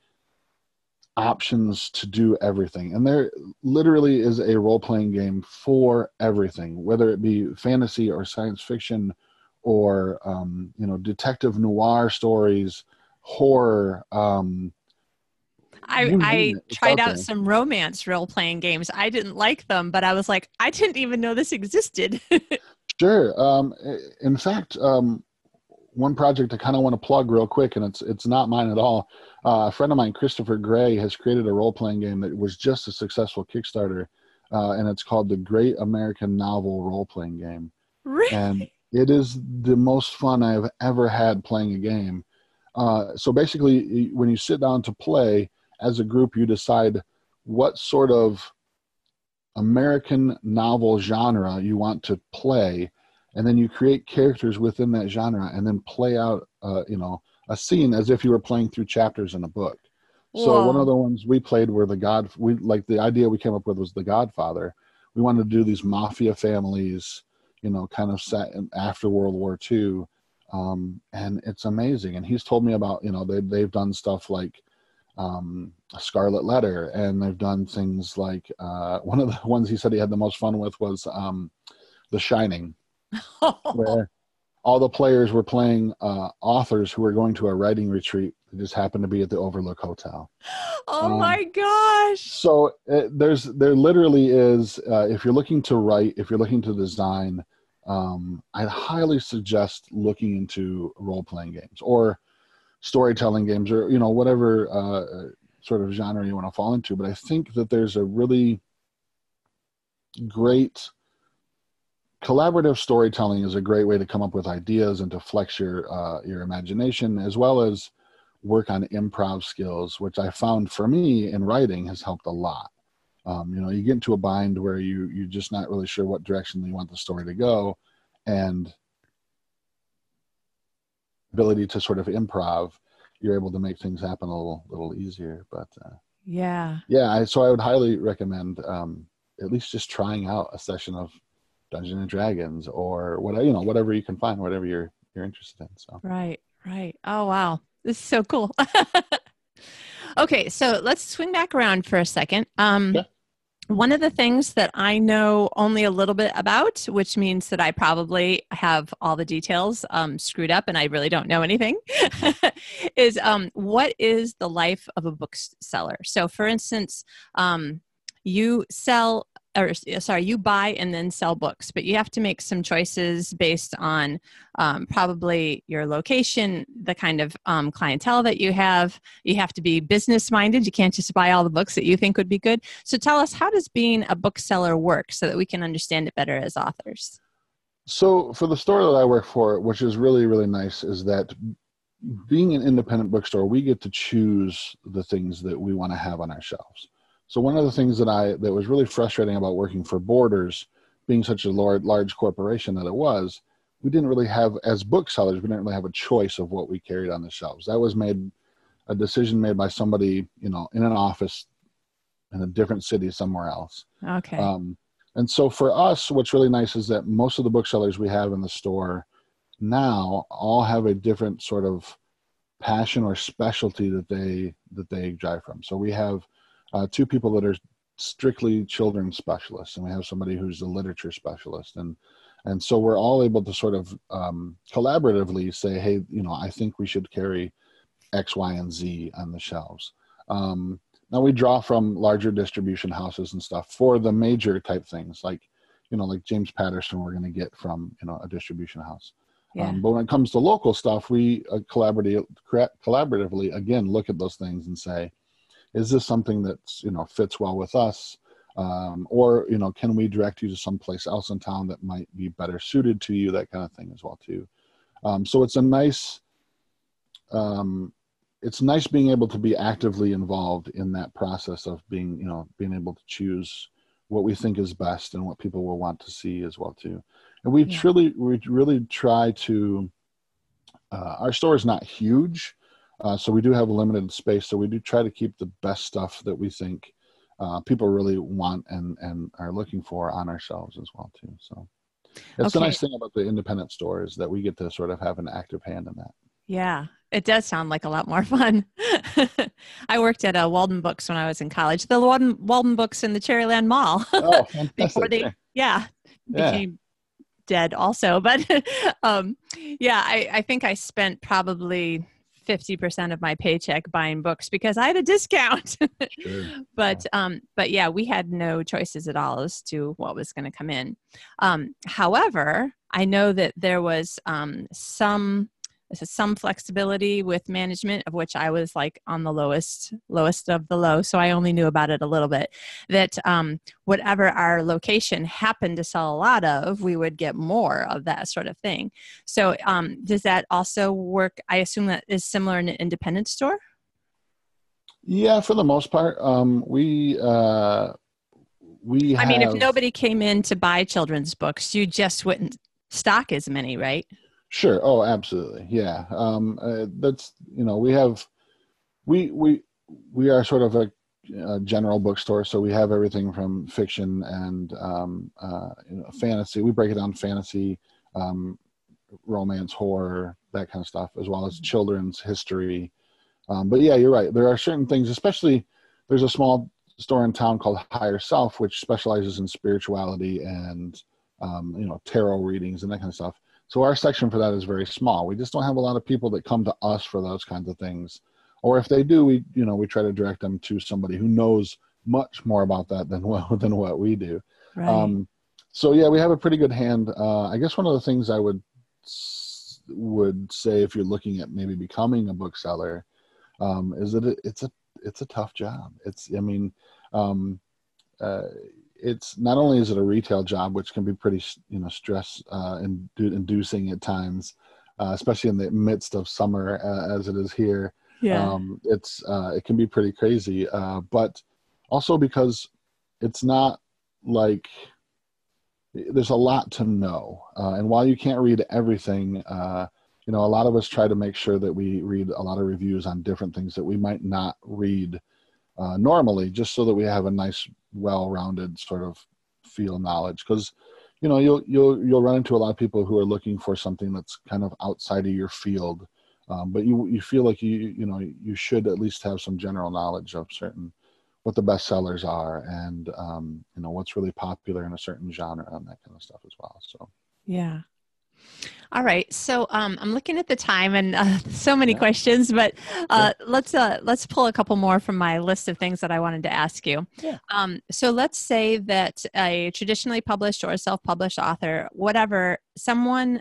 options to do everything and there literally is a role-playing game for everything whether it be fantasy or science fiction or um, you know detective noir stories horror um, I, I name it, it's tried out out there. some romance role playing games. I didn't like them, but I was like, I didn't even know this existed. <laughs> Sure. Um, in fact, um, one project I kind of want to plug real quick, and it's it's not mine at all. Uh, a friend of mine, Christopher Gray, has created a role playing game that was just a successful Kickstarter, uh, and it's called the Great American Novel Role Playing Game. really? and it is the most fun I've ever had playing a game. Uh, so basically, when you sit down to play as a group, you decide what sort of American novel genre you want to play, and then you create characters within that genre, and then play out, uh, you know, a scene as if you were playing through chapters in a book. So one of the ones we played were the God. We like the idea we came up with was the Godfather. We wanted to do these mafia families, you know, kind of set after World War II, um, and it's amazing. And he's told me about, you know, they they've done stuff like um, Scarlet Letter, and they've done things like uh, <laughs> one of the ones he said he had the most fun with was um, The Shining, <laughs> where all the players were playing uh, authors who were going to a writing retreat that just happened to be at the Overlook Hotel. oh um, my gosh. So uh, there's there literally is uh, if you're looking to write, if you're looking to design, um, I'd highly suggest looking into role playing games or storytelling games or you know whatever uh, sort of genre you want to fall into. But I think that there's a really great collaborative storytelling is a great way to come up with ideas and to flex your uh, your imagination as well as work on improv skills which i found for me in writing has helped a lot um, you know you get into a bind where you you're just not really sure what direction you want the story to go and ability to sort of improv you're able to make things happen a little little easier but uh, Yeah. yeah I, so i would highly recommend um, at least just trying out a session of Dungeons and Dragons or whatever you know whatever you can find, whatever you're you're interested in. So Right, right. Oh, wow. This is so cool. <laughs> okay, so let's swing back around for a second. Um, Yeah. One of the things that I know only a little bit about, which means that I probably have all the details um, screwed up and I really don't know anything, <laughs> is um, what is the life of a bookseller? So, for instance, um, you sell or sorry you buy and then sell books but you have to make some choices based on um, probably your location the kind of um, clientele that you have. You have to be business minded you can't just buy all the books that you think would be good. So tell us how does being a bookseller work so that we can understand it better as authors? So for the store that I work for, which is really really nice, is that being an independent bookstore, we get to choose the things that we want to have on our shelves. So one of the things that I that was really frustrating about working for Borders, being such a large large corporation that it was, we didn't really have as booksellers, we didn't really have a choice of what we carried on the shelves. That was made a decision made by somebody, you know, in an office in a different city somewhere else. okay Um, and so for us, what's really nice is that most of the booksellers we have in the store now all have a different sort of passion or specialty that they that they drive from. So we have uh, two people that are strictly children specialists, and we have somebody who's a literature specialist, and and so we're all able to sort of um, collaboratively say, hey, you know, I think we should carry X, Y, and Z on the shelves. Um, now we draw from larger distribution houses and stuff for the major type things, like you know, like James Patterson, we're going to get from you know a distribution house. Yeah. Um, but when it comes to local stuff, we uh, collaborative, collaboratively again look at those things and say, is this something that's you know fits well with us, um, or you know can we direct you to someplace else in town that might be better suited to you, that kind of thing as well too. Um, so it's a nice, um, it's nice being able to be actively involved in that process of being you know being able to choose what we think is best and what people will want to see as well too and we Yeah. truly we really try to uh, our store is not huge uh, so we do have a limited space so we do try to keep the best stuff that we think uh, people really want and and are looking for on our shelves as well too so it's the nice thing about the independent store is that we get to sort of have an active hand in that Yeah, it does sound like a lot more <laughs> fun. <laughs> I worked at uh, Walden Books when I was in college. The Walden, Walden Books in the Cherryland Mall. oh <laughs> Before they, yeah, Yeah. became dead also. But um, yeah, I, I think I spent probably 50% of my paycheck buying books because I had a discount. <laughs> Sure. but um but yeah we had no choices at all as to what was going to come in um however i know that there was um some some flexibility with management of which i was like on the lowest lowest of the low so i only knew about it a little bit that um whatever our location happened to sell a lot of we would get more of that sort of thing so um does that also work i assume that is similar in an independent store Yeah, for the most part, um, we uh, we. I mean, if nobody came in to buy children's books, you just wouldn't stock as many, right? Sure. Oh, absolutely. Yeah. Um, uh, that's you know we have we we we are sort of a, a general bookstore, so we have everything from fiction and um, uh, you know, fantasy. We break it down fantasy, um, romance, horror, that kind of stuff, as well as children's history. Um, but yeah, you're right. There are certain things, especially there's a small store in town called Higher Self, which specializes in spirituality and um, you know tarot readings and that kind of stuff. So our section for that is very small. We just don't have a lot of people that come to us for those kinds of things. Or if they do, we you know we try to direct them to somebody who knows much more about that than <laughs> what than what we do. Right. Um, so yeah, we have a pretty good hand. Uh, I guess one of the things I would would say if you're looking at maybe becoming a bookseller um, is that it, it's a it's a tough job. It's I mean, um, uh, it's not only is it a retail job, which can be pretty you know stress uh, inducing at times, uh, especially in the midst of summer uh, as it is here. yeah. Um, it's uh, it can be pretty crazy, uh, but also because it's not like there's a lot to know, uh, and while you can't read everything, uh, you know, a lot of us try to make sure that we read a lot of reviews on different things that we might not read uh, normally, just so that we have a nice, well-rounded sort of field knowledge. Because you know, you'll you'll you'll run into a lot of people who are looking for something that's kind of outside of your field um, but you you feel like you you know you should at least have some general knowledge of certain what the best sellers are and um, you know what's really popular in a certain genre and that kind of stuff as well so Yeah. All right. So um, I'm looking at the time and uh, <laughs> so many Yeah. questions, but uh, let's uh, let's pull a couple more from my list of things that I wanted to ask you. Yeah. Um, so let's say that a traditionally published or self-published author, whatever, someone,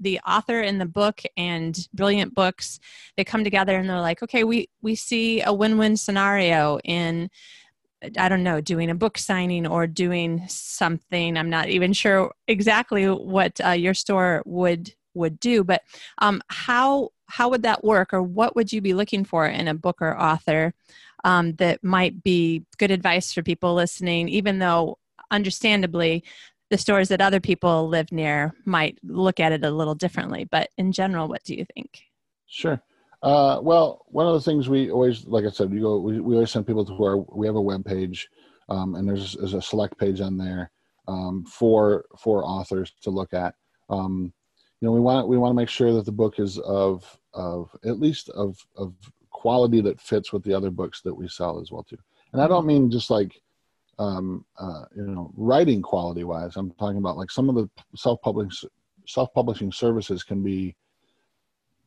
the author in the book and brilliant books, they come together and they're like, okay, we we see a win-win scenario in I don't know, doing a book signing or doing something. I'm not even sure exactly what uh, your store would would do, but um, how how would that work, or what would you be looking for in a book or author um, that might be good advice for people listening? Even though, understandably, the stores that other people live near might look at it a little differently, but in general, what do you think? sure uh, well one of the things we always like i said we go we, we always send people to our we have a web page um, and there's, there's a select page on there um, for for authors to look at. Um, you know we want we want to make sure that the book is of of at least of of quality that fits with the other books that we sell as well too. And i don't mean just like um, uh, you know writing quality wise i'm talking about like some of the self-publishing self-publishing services can be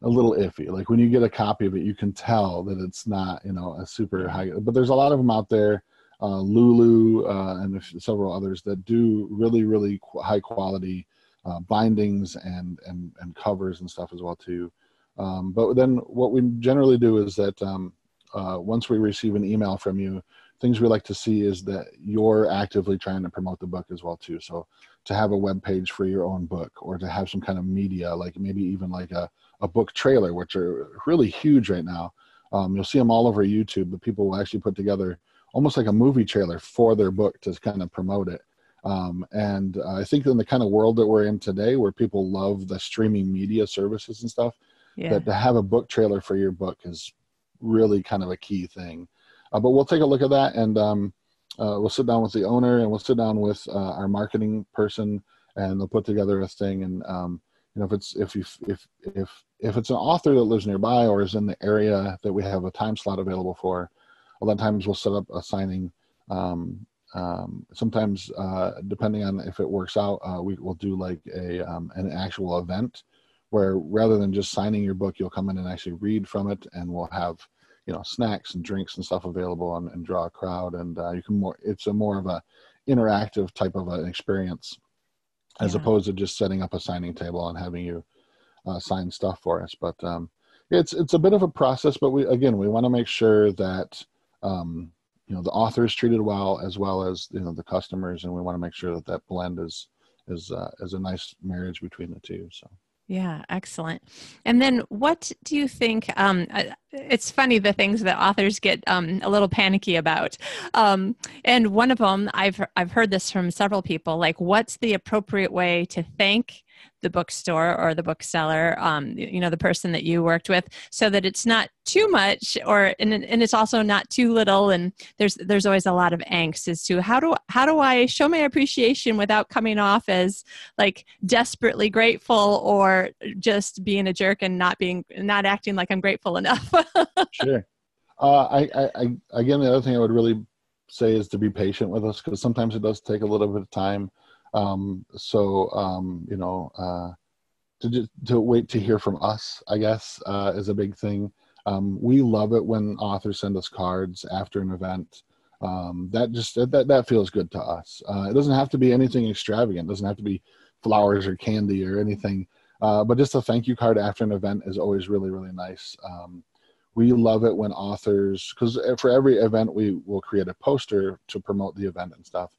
a little iffy like when you get a copy of it you can tell that it's not you know a super high but there's a lot of them out there uh, lulu uh, and several others that do really really qu- high quality uh, bindings and and and covers and stuff as well too. Um, but then what we generally do is that um, uh, once we receive an email from you, things we like to see is that you're actively trying to promote the book as well too. So to have a web page for your own book or to have some kind of media, like maybe even like a, a book trailer, which are really huge right now. Um, you'll see them all over YouTube, but people will actually put together almost like a movie trailer for their book to kind of promote it. Um, and uh, I think in the kind of world that we're in today, where people love the streaming media services and stuff, yeah. that to have a book trailer for your book is really kind of a key thing. Uh, but we'll take a look at that and um, uh, we'll sit down with the owner and we'll sit down with uh, our marketing person and they'll put together a thing. And um, you know, if it's if you if if if it's an author that lives nearby or is in the area that we have a time slot available for, a lot of times we'll set up a signing. Um, um, sometimes, uh, depending on if it works out, uh, we will do like a um, an actual event where rather than just signing your book, you'll come in and actually read from it, and we'll have you know snacks and drinks and stuff available and, and draw a crowd and uh, you can more it's a more of a interactive type of an experience as yeah. opposed to just setting up a signing table and having you uh, sign stuff for us but um, it's it's a bit of a process but we again we want to make sure that um, you know the author is treated well as well as you know the customers and we want to make sure that that blend is is uh, is a nice marriage between the two so yeah, excellent. And then, what do you think? Um, uh, it's funny the things that authors get um, a little panicky about. Um, and one of them, I've I've heard this from several people. Like, what's the appropriate way to thank the bookstore or the bookseller, um, you know, the person that you worked with, so that it's not too much, or and, and it's also not too little. And there's there's always a lot of angst as to how do how do I show my appreciation without coming off as like desperately grateful or just being a jerk and not being not acting like I'm grateful enough. <laughs> sure. Uh, I, I, I again, the other thing I would really say is to be patient with us because sometimes it does take a little bit of time um, so um, you know, uh, to to wait to hear from us, I guess, uh, is a big thing. Um, we love it when authors send us cards after an event. Um, that just that that feels good to us. Uh, it doesn't have to be anything extravagant. It doesn't have to be flowers or candy or anything. Uh, but just a thank you card after an event is always really really nice. Um, we love it when authors because for every event we will create a poster to promote the event and stuff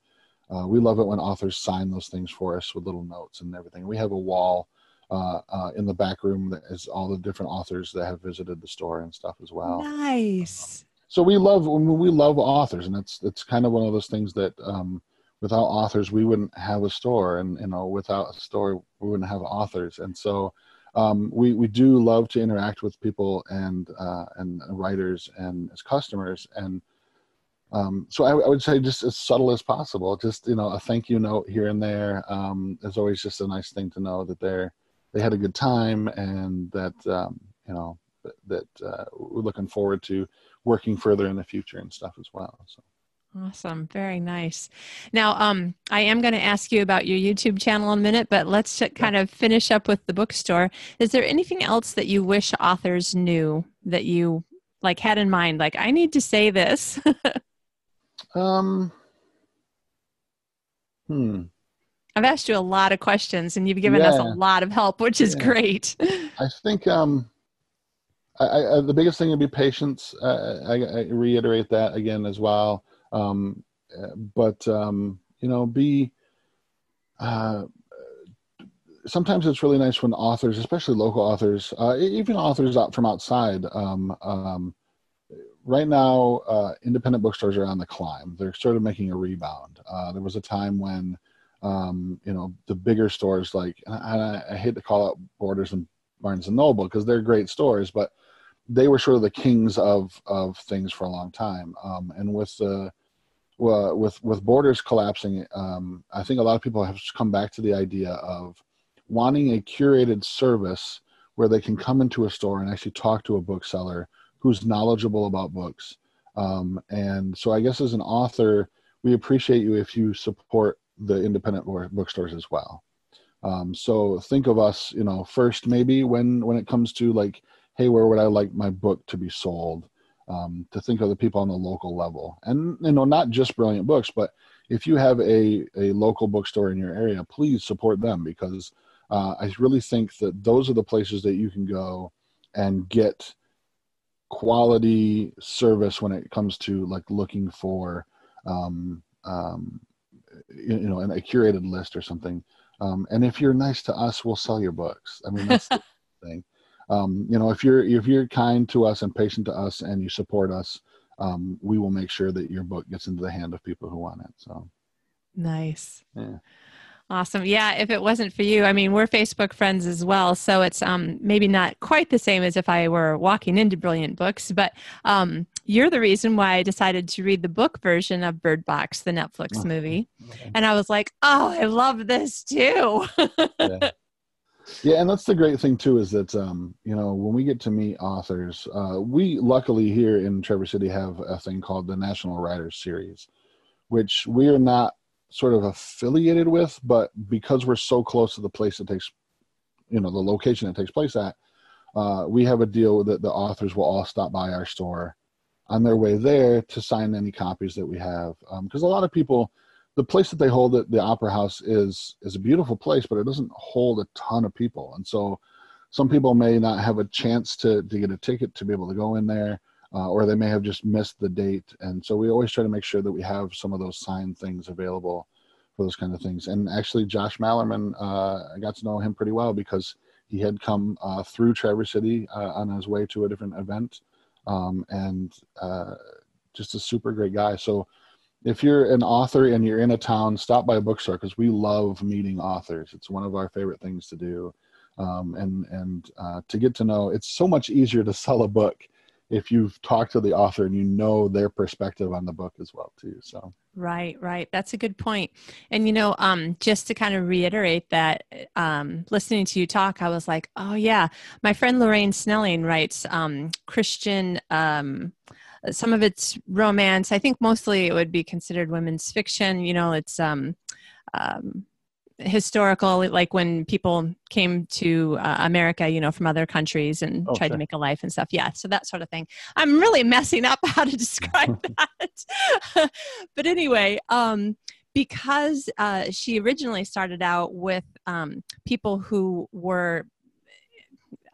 uh, we love it when authors sign those things for us with little notes and everything. We have a wall uh, uh, in the back room that is all the different authors that have visited the store and stuff as well. Nice. so we love we love authors, and it's it's kind of one of those things that um, without authors we wouldn't have a store, and you know without a store we wouldn't have authors, and so. Um, we we do love to interact with people and uh, and writers and as customers and um, so I, I, would say just as subtle as possible. Just you know, a thank you note here and there um, is always just a nice thing to know that they're they had a good time and that um, you know that, uh, we're looking forward to working further in the future and stuff as well. So. Awesome. Very nice. Now, um, I am going to ask you about your YouTube channel in a minute, but let's kind of finish up with the bookstore. Is there anything else that you wish authors knew that you like had in mind? Like, I need to say this. <laughs> Um. Hmm. I've asked you a lot of questions, and you've given yeah. us a lot of help, which is yeah. great. I think um, I, I, the biggest thing would be patience. Uh, I, I, reiterate that again as well. Um, but um, you know, be. Uh, sometimes it's really nice when authors, especially local authors, uh, even authors out from outside, um, um, right now, uh, independent bookstores are on the climb. They're sort of making a rebound. Uh, there was a time when, um, you know, the bigger stores like, and I, I, hate to call out Borders and Barnes and Noble because they're great stores, but they were sort of the kings of of things for a long time. Um, and with the well, with with Borders collapsing, um, I think a lot of people have come back to the idea of wanting a curated service where they can come into a store and actually talk to a bookseller who's knowledgeable about books. Um, and so I guess as an author, we appreciate you if you support the independent bookstores as well. Um, so think of us, you know, first maybe when when it comes to like, hey, where would I like my book to be sold? Um, to think of the people on the local level, and you know, not just brilliant books, but if you have a, a local bookstore in your area, please support them because uh, I really think that those are the places that you can go and get quality service when it comes to like looking for um, um, you, you know a curated list or something. Um, and if you're nice to us we'll sell your books. I mean that's the <laughs> thing. Um, you know if you're if you're kind to us and patient to us and you support us um, we will make sure that your book gets into the hand of people who want it so. Nice. Yeah Awesome. Yeah, if it wasn't for you, I mean, we're Facebook friends as well, so it's um maybe not quite the same as if I were walking into Brilliant Books, but um you're the reason why I decided to read the book version of Bird Box, the Netflix movie. And I was like, "Oh, I love this too." yeah. <laughs> yeah. and that's the great thing too is that um you know, when we get to meet authors, uh we luckily here in Traverse City have a thing called the National Writers Series, which we are not sort of affiliated with, but because we're so close to the place that takes, you know, the location it takes place at, uh, we have a deal that the authors will all stop by our store on their way there to sign any copies that we have. Because um, a lot of people, the place that they hold at the Opera House is is a beautiful place, but it doesn't hold a ton of people, and so some people may not have a chance to to get a ticket to be able to go in there uh, or they may have just missed the date. And so we always try to make sure that we have some of those signed things available for those kind of things. And actually, Josh Malerman, uh, I got to know him pretty well because he had come uh, through Traverse City uh, on his way to a different event, um, and uh, just a super great guy. So. If you're an author and you're in a town, stop by a bookstore because we love meeting authors. It's one of our favorite things to do. Um, and and uh, to get to know it's so much easier to sell a book if you've talked to the author and you know their perspective on the book as well too so. Right right. That's a good point. And you know um just to kind of reiterate that um listening to you talk i was like oh yeah. My friend Lauraine Snelling writes um christian um some of it's romance. I think mostly it would be considered women's fiction. You know it's um um historical like when people came to uh, america you know from other countries and tried to make a life and stuff. Yeah so that sort of thing. I'm really messing up how to <laughs> describe <laughs> that. <laughs> But anyway um, because uh, she originally started out with um, people who were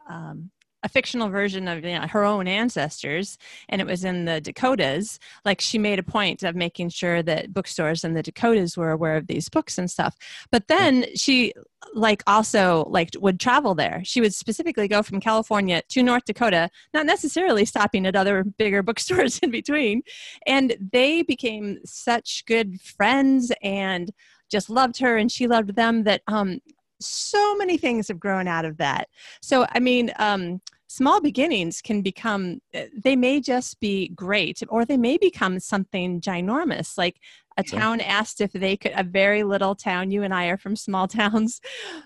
um, a fictional version of you know, her own ancestors and it was in the dakotas. Like she made a point of making sure that bookstores in the dakotas were aware of these books and stuff. But then she like also like would travel there. She would specifically go from california to north dakota not necessarily stopping at other bigger <laughs> bookstores in between. And they became such good friends and just loved her and she loved them that um so many things have grown out of that. So i mean um small beginnings can become eh, they may just be great or they may become something ginormous. Like a town asked if they could a very little town you and i are from small <laughs> towns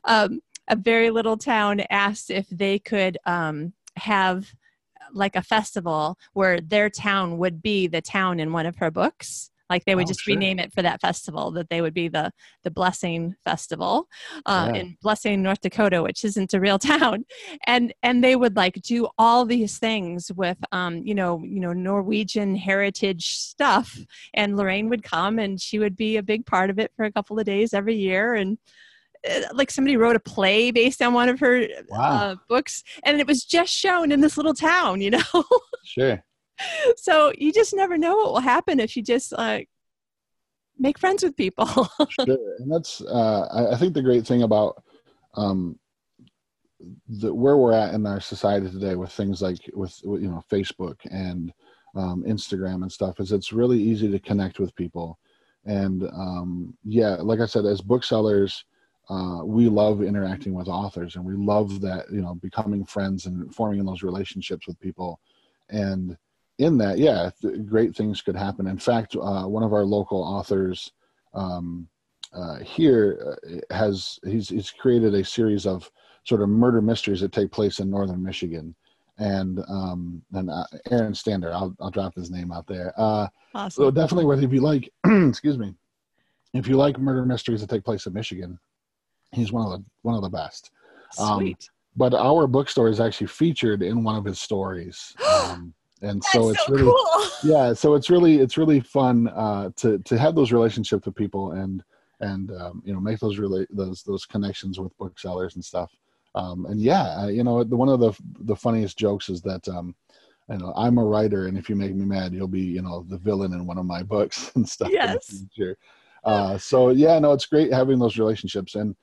um, a very little town asked if they could um, have like a festival where their town would be the town in one of her books like they would oh, just sure. rename it for that festival that they would be the the blessing festival uh, yeah. in blessing north dakota which isn't a real <laughs> town and and they would like do all these things with um you know you know norwegian heritage stuff and Lauraine would come and she would be a big part of it for a couple of days every year and uh, like somebody wrote a play based on one of her wow. uh, books and it was just shown in this little town you know <laughs> sure so you just never know what will happen if you just uh, make friends with people. <laughs> sure. And that's, uh, I, I, think the great thing about um, the, where we're at in our society today with things like with, with you know, Facebook and um, Instagram and stuff is it's really easy to connect with people. And um, yeah, like I said, as booksellers, uh, we love interacting with authors and we love that, you know, becoming friends and forming those relationships with people. And in that, yeah, th- great things could happen. In fact, uh, one of our local authors um, uh, here uh, has he's, he's created a series of sort of murder mysteries that take place in northern Michigan. And um, and uh, Aaron Stander, I'll I'll drop his name out there. Uh, awesome. So definitely, whether if you like, <clears throat> excuse me, if you like murder mysteries that take place in Michigan, he's one of the one of the best. Um, Sweet. Um, but our bookstore is actually featured in one of his stories. <gasps> Um, and That's so it's so really cool. yeah so it's really it's really fun uh, to to have those relationships with people and and um, you know make those really those those connections with booksellers and stuff. Um, and yeah you know the, one of the the funniest jokes is that um, you know i'm a writer and if you make me mad you'll be you know the villain in one of my <laughs> books and stuff yes. <laughs> uh, so yeah no it's great having those relationships and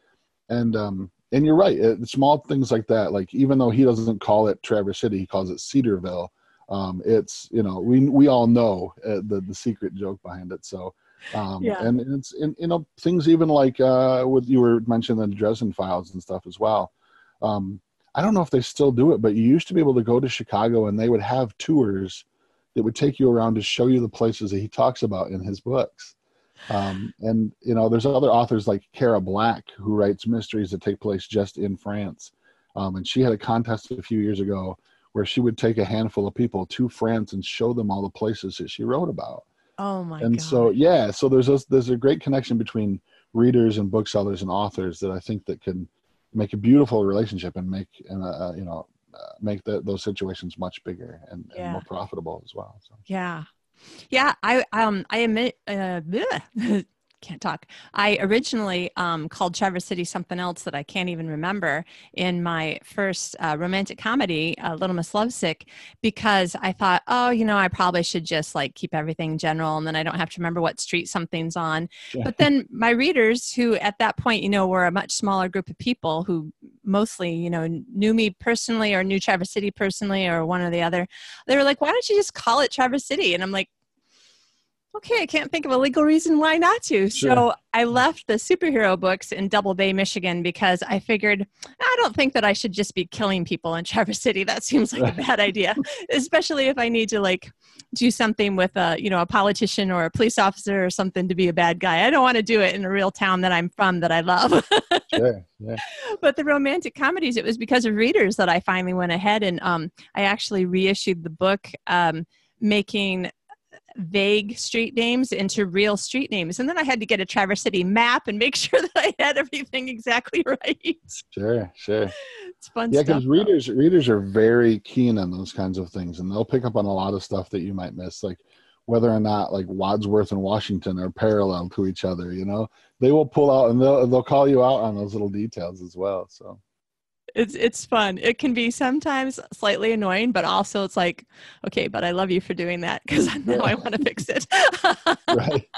and um and you're right it, small things like that like even though he doesn't call it traverse city he calls it cedarville um, it's you know we we all know uh, the the secret joke behind it. So um, yeah. and it's in, you know things even like uh, what you were mentioning the Dresden Files and stuff as well. Um, I don't know if they still do it, but you used to be able to go to Chicago and they would have tours that would take you around to show you the places that he talks about in his books. Um, and you know, there's other authors like Cara Black who writes mysteries that take place just in France. Um, and she had a contest a few years ago where she would take a handful of people to France and show them all the places that she wrote about. Oh my! And God. so yeah, so there's a, there's a great connection between readers and booksellers and authors that I think that can make a beautiful relationship and make and uh, uh, you know uh, make the, those situations much bigger and, yeah. and, more profitable as well. So. Yeah, yeah. I um I admit uh, <laughs> can't talk. I originally um, called Traverse City something else that I can't even remember in my first uh, romantic comedy, uh, Little Miss Lovesick, because I thought, oh, you know, I probably should just like keep everything general and then I don't have to remember what street something's on. Yeah. But then my readers, who at that point, you know, were a much smaller group of people who mostly, you know, knew me personally or knew Traverse City personally or one or the other, they were like, why don't you just call it Traverse City? And I'm like, okay, I can't think of a legal reason why not to. Sure. So I left the superhero books in Double Bay, Michigan, because I figured I don't think that I should just be killing people in <laughs> Traverse City. That seems like a bad idea, <laughs> especially if I need to like do something with a you know a politician or a police officer or something to be a bad guy. I don't want to do it in a real town that I'm from that I love. <laughs> sure. Yeah. But the romantic comedies, it was because of readers that I finally went ahead and um, I actually reissued the book. Um, making vague street names into real street names. And then I had to get a Traverse City map and make <laughs> sure that I had everything exactly <laughs> right. Sure, sure. It's fun. Yeah, because readers readers are very keen on those kinds of things, and they'll pick up on a lot of stuff that you might miss, like whether or not like Wadsworth and Washington are parallel to each other. You know, they will pull out and they'll they'll call you out on those little details as well. So it's it's fun. It can be sometimes slightly annoying, but also it's like, okay, but I love you for doing that because now I want to fix it. <laughs> <laughs> right.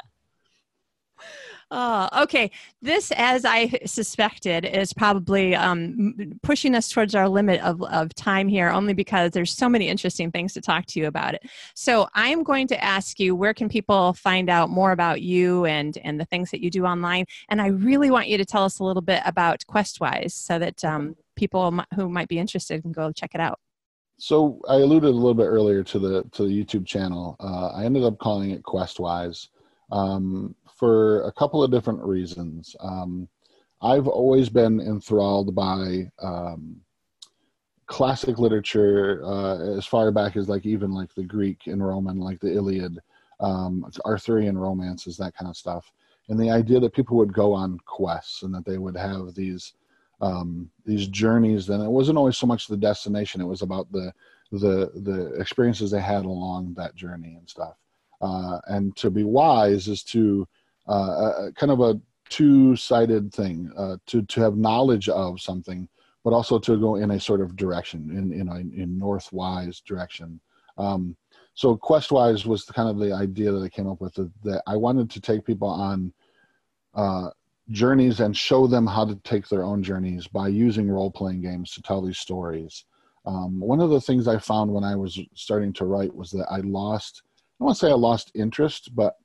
Uh, okay, this, as I suspected, is probably um, pushing us towards our limit of, of time here, only because there's so many interesting things to talk to you about it. So I am going to ask you, where can people find out more about you and and the things that you do online? And I really want you to tell us a little bit about Questwise, so that um, people who might be interested can go check it out. So I alluded a little bit earlier to the to the YouTube channel. Uh, I ended up calling it Questwise um, for a couple of different reasons. Um, I've always been enthralled by um, classic literature uh, as far back as like even like the Greek and Roman, like the Iliad, um, Arthurian romances, that kind of stuff. And the idea that people would go on quests and that they would have these um, these journeys then it wasn't always so much the destination it was about the the the experiences they had along that journey and stuff. Uh, and to be wise is to uh, kind of a two-sided thing uh, to to have knowledge of something but also to go in a sort of direction in in a in northwise direction. Um, so questwise was kind of the idea that i came up with that i wanted to take people on uh, journeys and show them how to take their own journeys by using role playing games to tell these stories. Um, one of the things I found when I was starting to write was that I lost, I to say I lost interest, but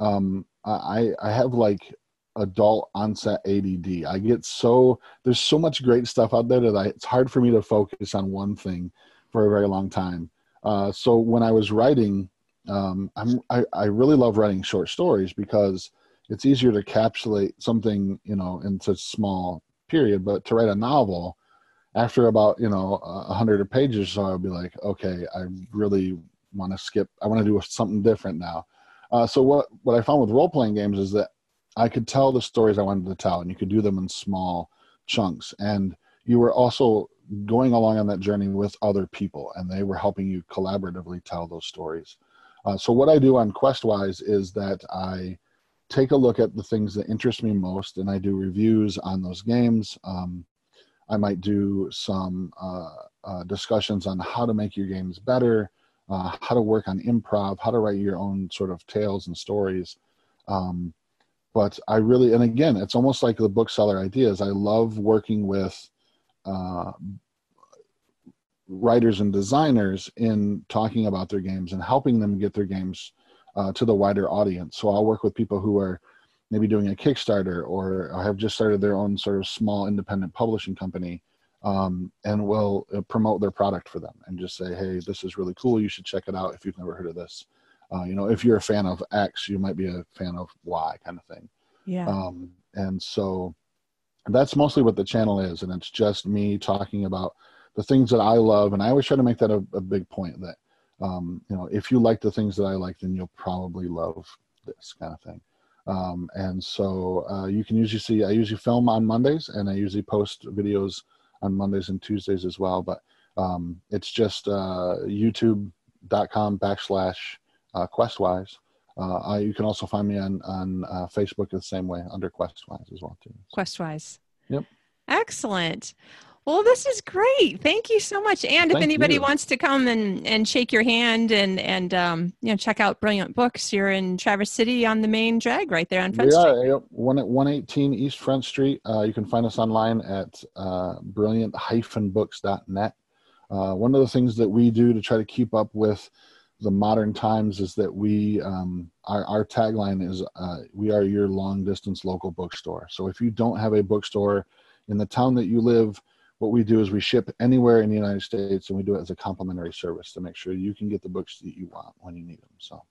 um, I, I have like adult onset ADD. I get so, there's so much great stuff out there that I, it's hard for me to focus on one thing for a very long time. Uh, so when I was writing, um, I'm, I, I really love writing short stories because it's easier to encapsulate something you know into a small period but to write a novel after about you know a hundred pages so i'll be like okay i really want to skip i want to do something different now uh, so what what i found with role-playing games is that i could tell the stories i wanted to tell and you could do them in small chunks and you were also going along on that journey with other people, and they were helping you collaboratively tell those stories. Uh, so what I do on Questwise is that I take a look at the things that interest me most, and I do reviews on those games. Um, I might do some uh, uh, discussions on how to make your games better, uh, how to work on improv, how to write your own sort of tales and stories. Um, but I really, and again, it's almost like the bookseller ideas. I love working with uh, writers and designers in talking about their games and helping them get their games uh, to the wider audience. So I'll work with people who are maybe doing a Kickstarter or have just started their own sort of small independent publishing company um, and will uh, promote their product for them and just say, hey, this is really cool. You should check it out if you've never heard of this. Uh, you know, if you're a fan of X, you might be a fan of Y kind of thing. Yeah. Um, and so that's mostly what the channel is. And it's just me talking about the things that I love. And I always try to make that a, a big point that, um, you know, if you like the things that I like, then you'll probably love this kind of thing. Um, and so uh, you can usually see, I usually film on Mondays and I usually post videos on Mondays and Tuesdays as well. But um, it's just uh, youtube.com backslash uh, Questwise. Uh, I, you can also find me on on uh, Facebook the same way under Questwise as well too. Questwise. Yep. Excellent. Well, this is great. Thank you so much. And if Thank anybody you. wants to come and, and shake your hand and and um, you know check out Brilliant Books, you're in Traverse City on the main drag right there on Front we Street. are one at 118 East Front Street. Uh, you can find us online at uh, brilliant-books.net. Uh, one of the things that we do to try to keep up with the modern times is that we um, our, our tagline is uh, we are your long distance local bookstore. So if you don't have a bookstore in the town that you live, what we do is we ship anywhere in the United States, and we do it as a complimentary service to make sure you can get the books that you want when you need them. So.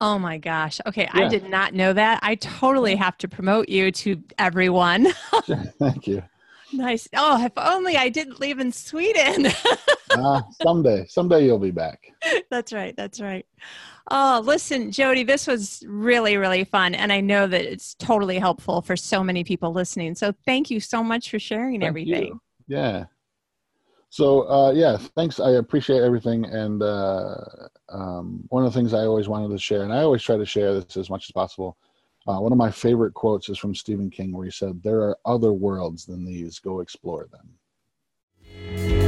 Oh my gosh. Okay, I did not know that. I totally have to promote you to everyone. <laughs> <laughs> Thank you. nice. Oh, if only I didn't live in Sweden. <laughs> Uh, someday, someday you'll be back. that's right. That's right. Oh, listen, Jody, this was really, really fun. And I know that it's totally helpful for so many people listening. So thank you so much for sharing Thank everything. you. Yeah. So uh, yeah, thanks. I appreciate everything. And uh, um, one of the things I always wanted to share, and I always try to share this as much as possible. Uh, one of my favorite quotes is from Stephen King, where he said, "There are other worlds than these. Go explore them."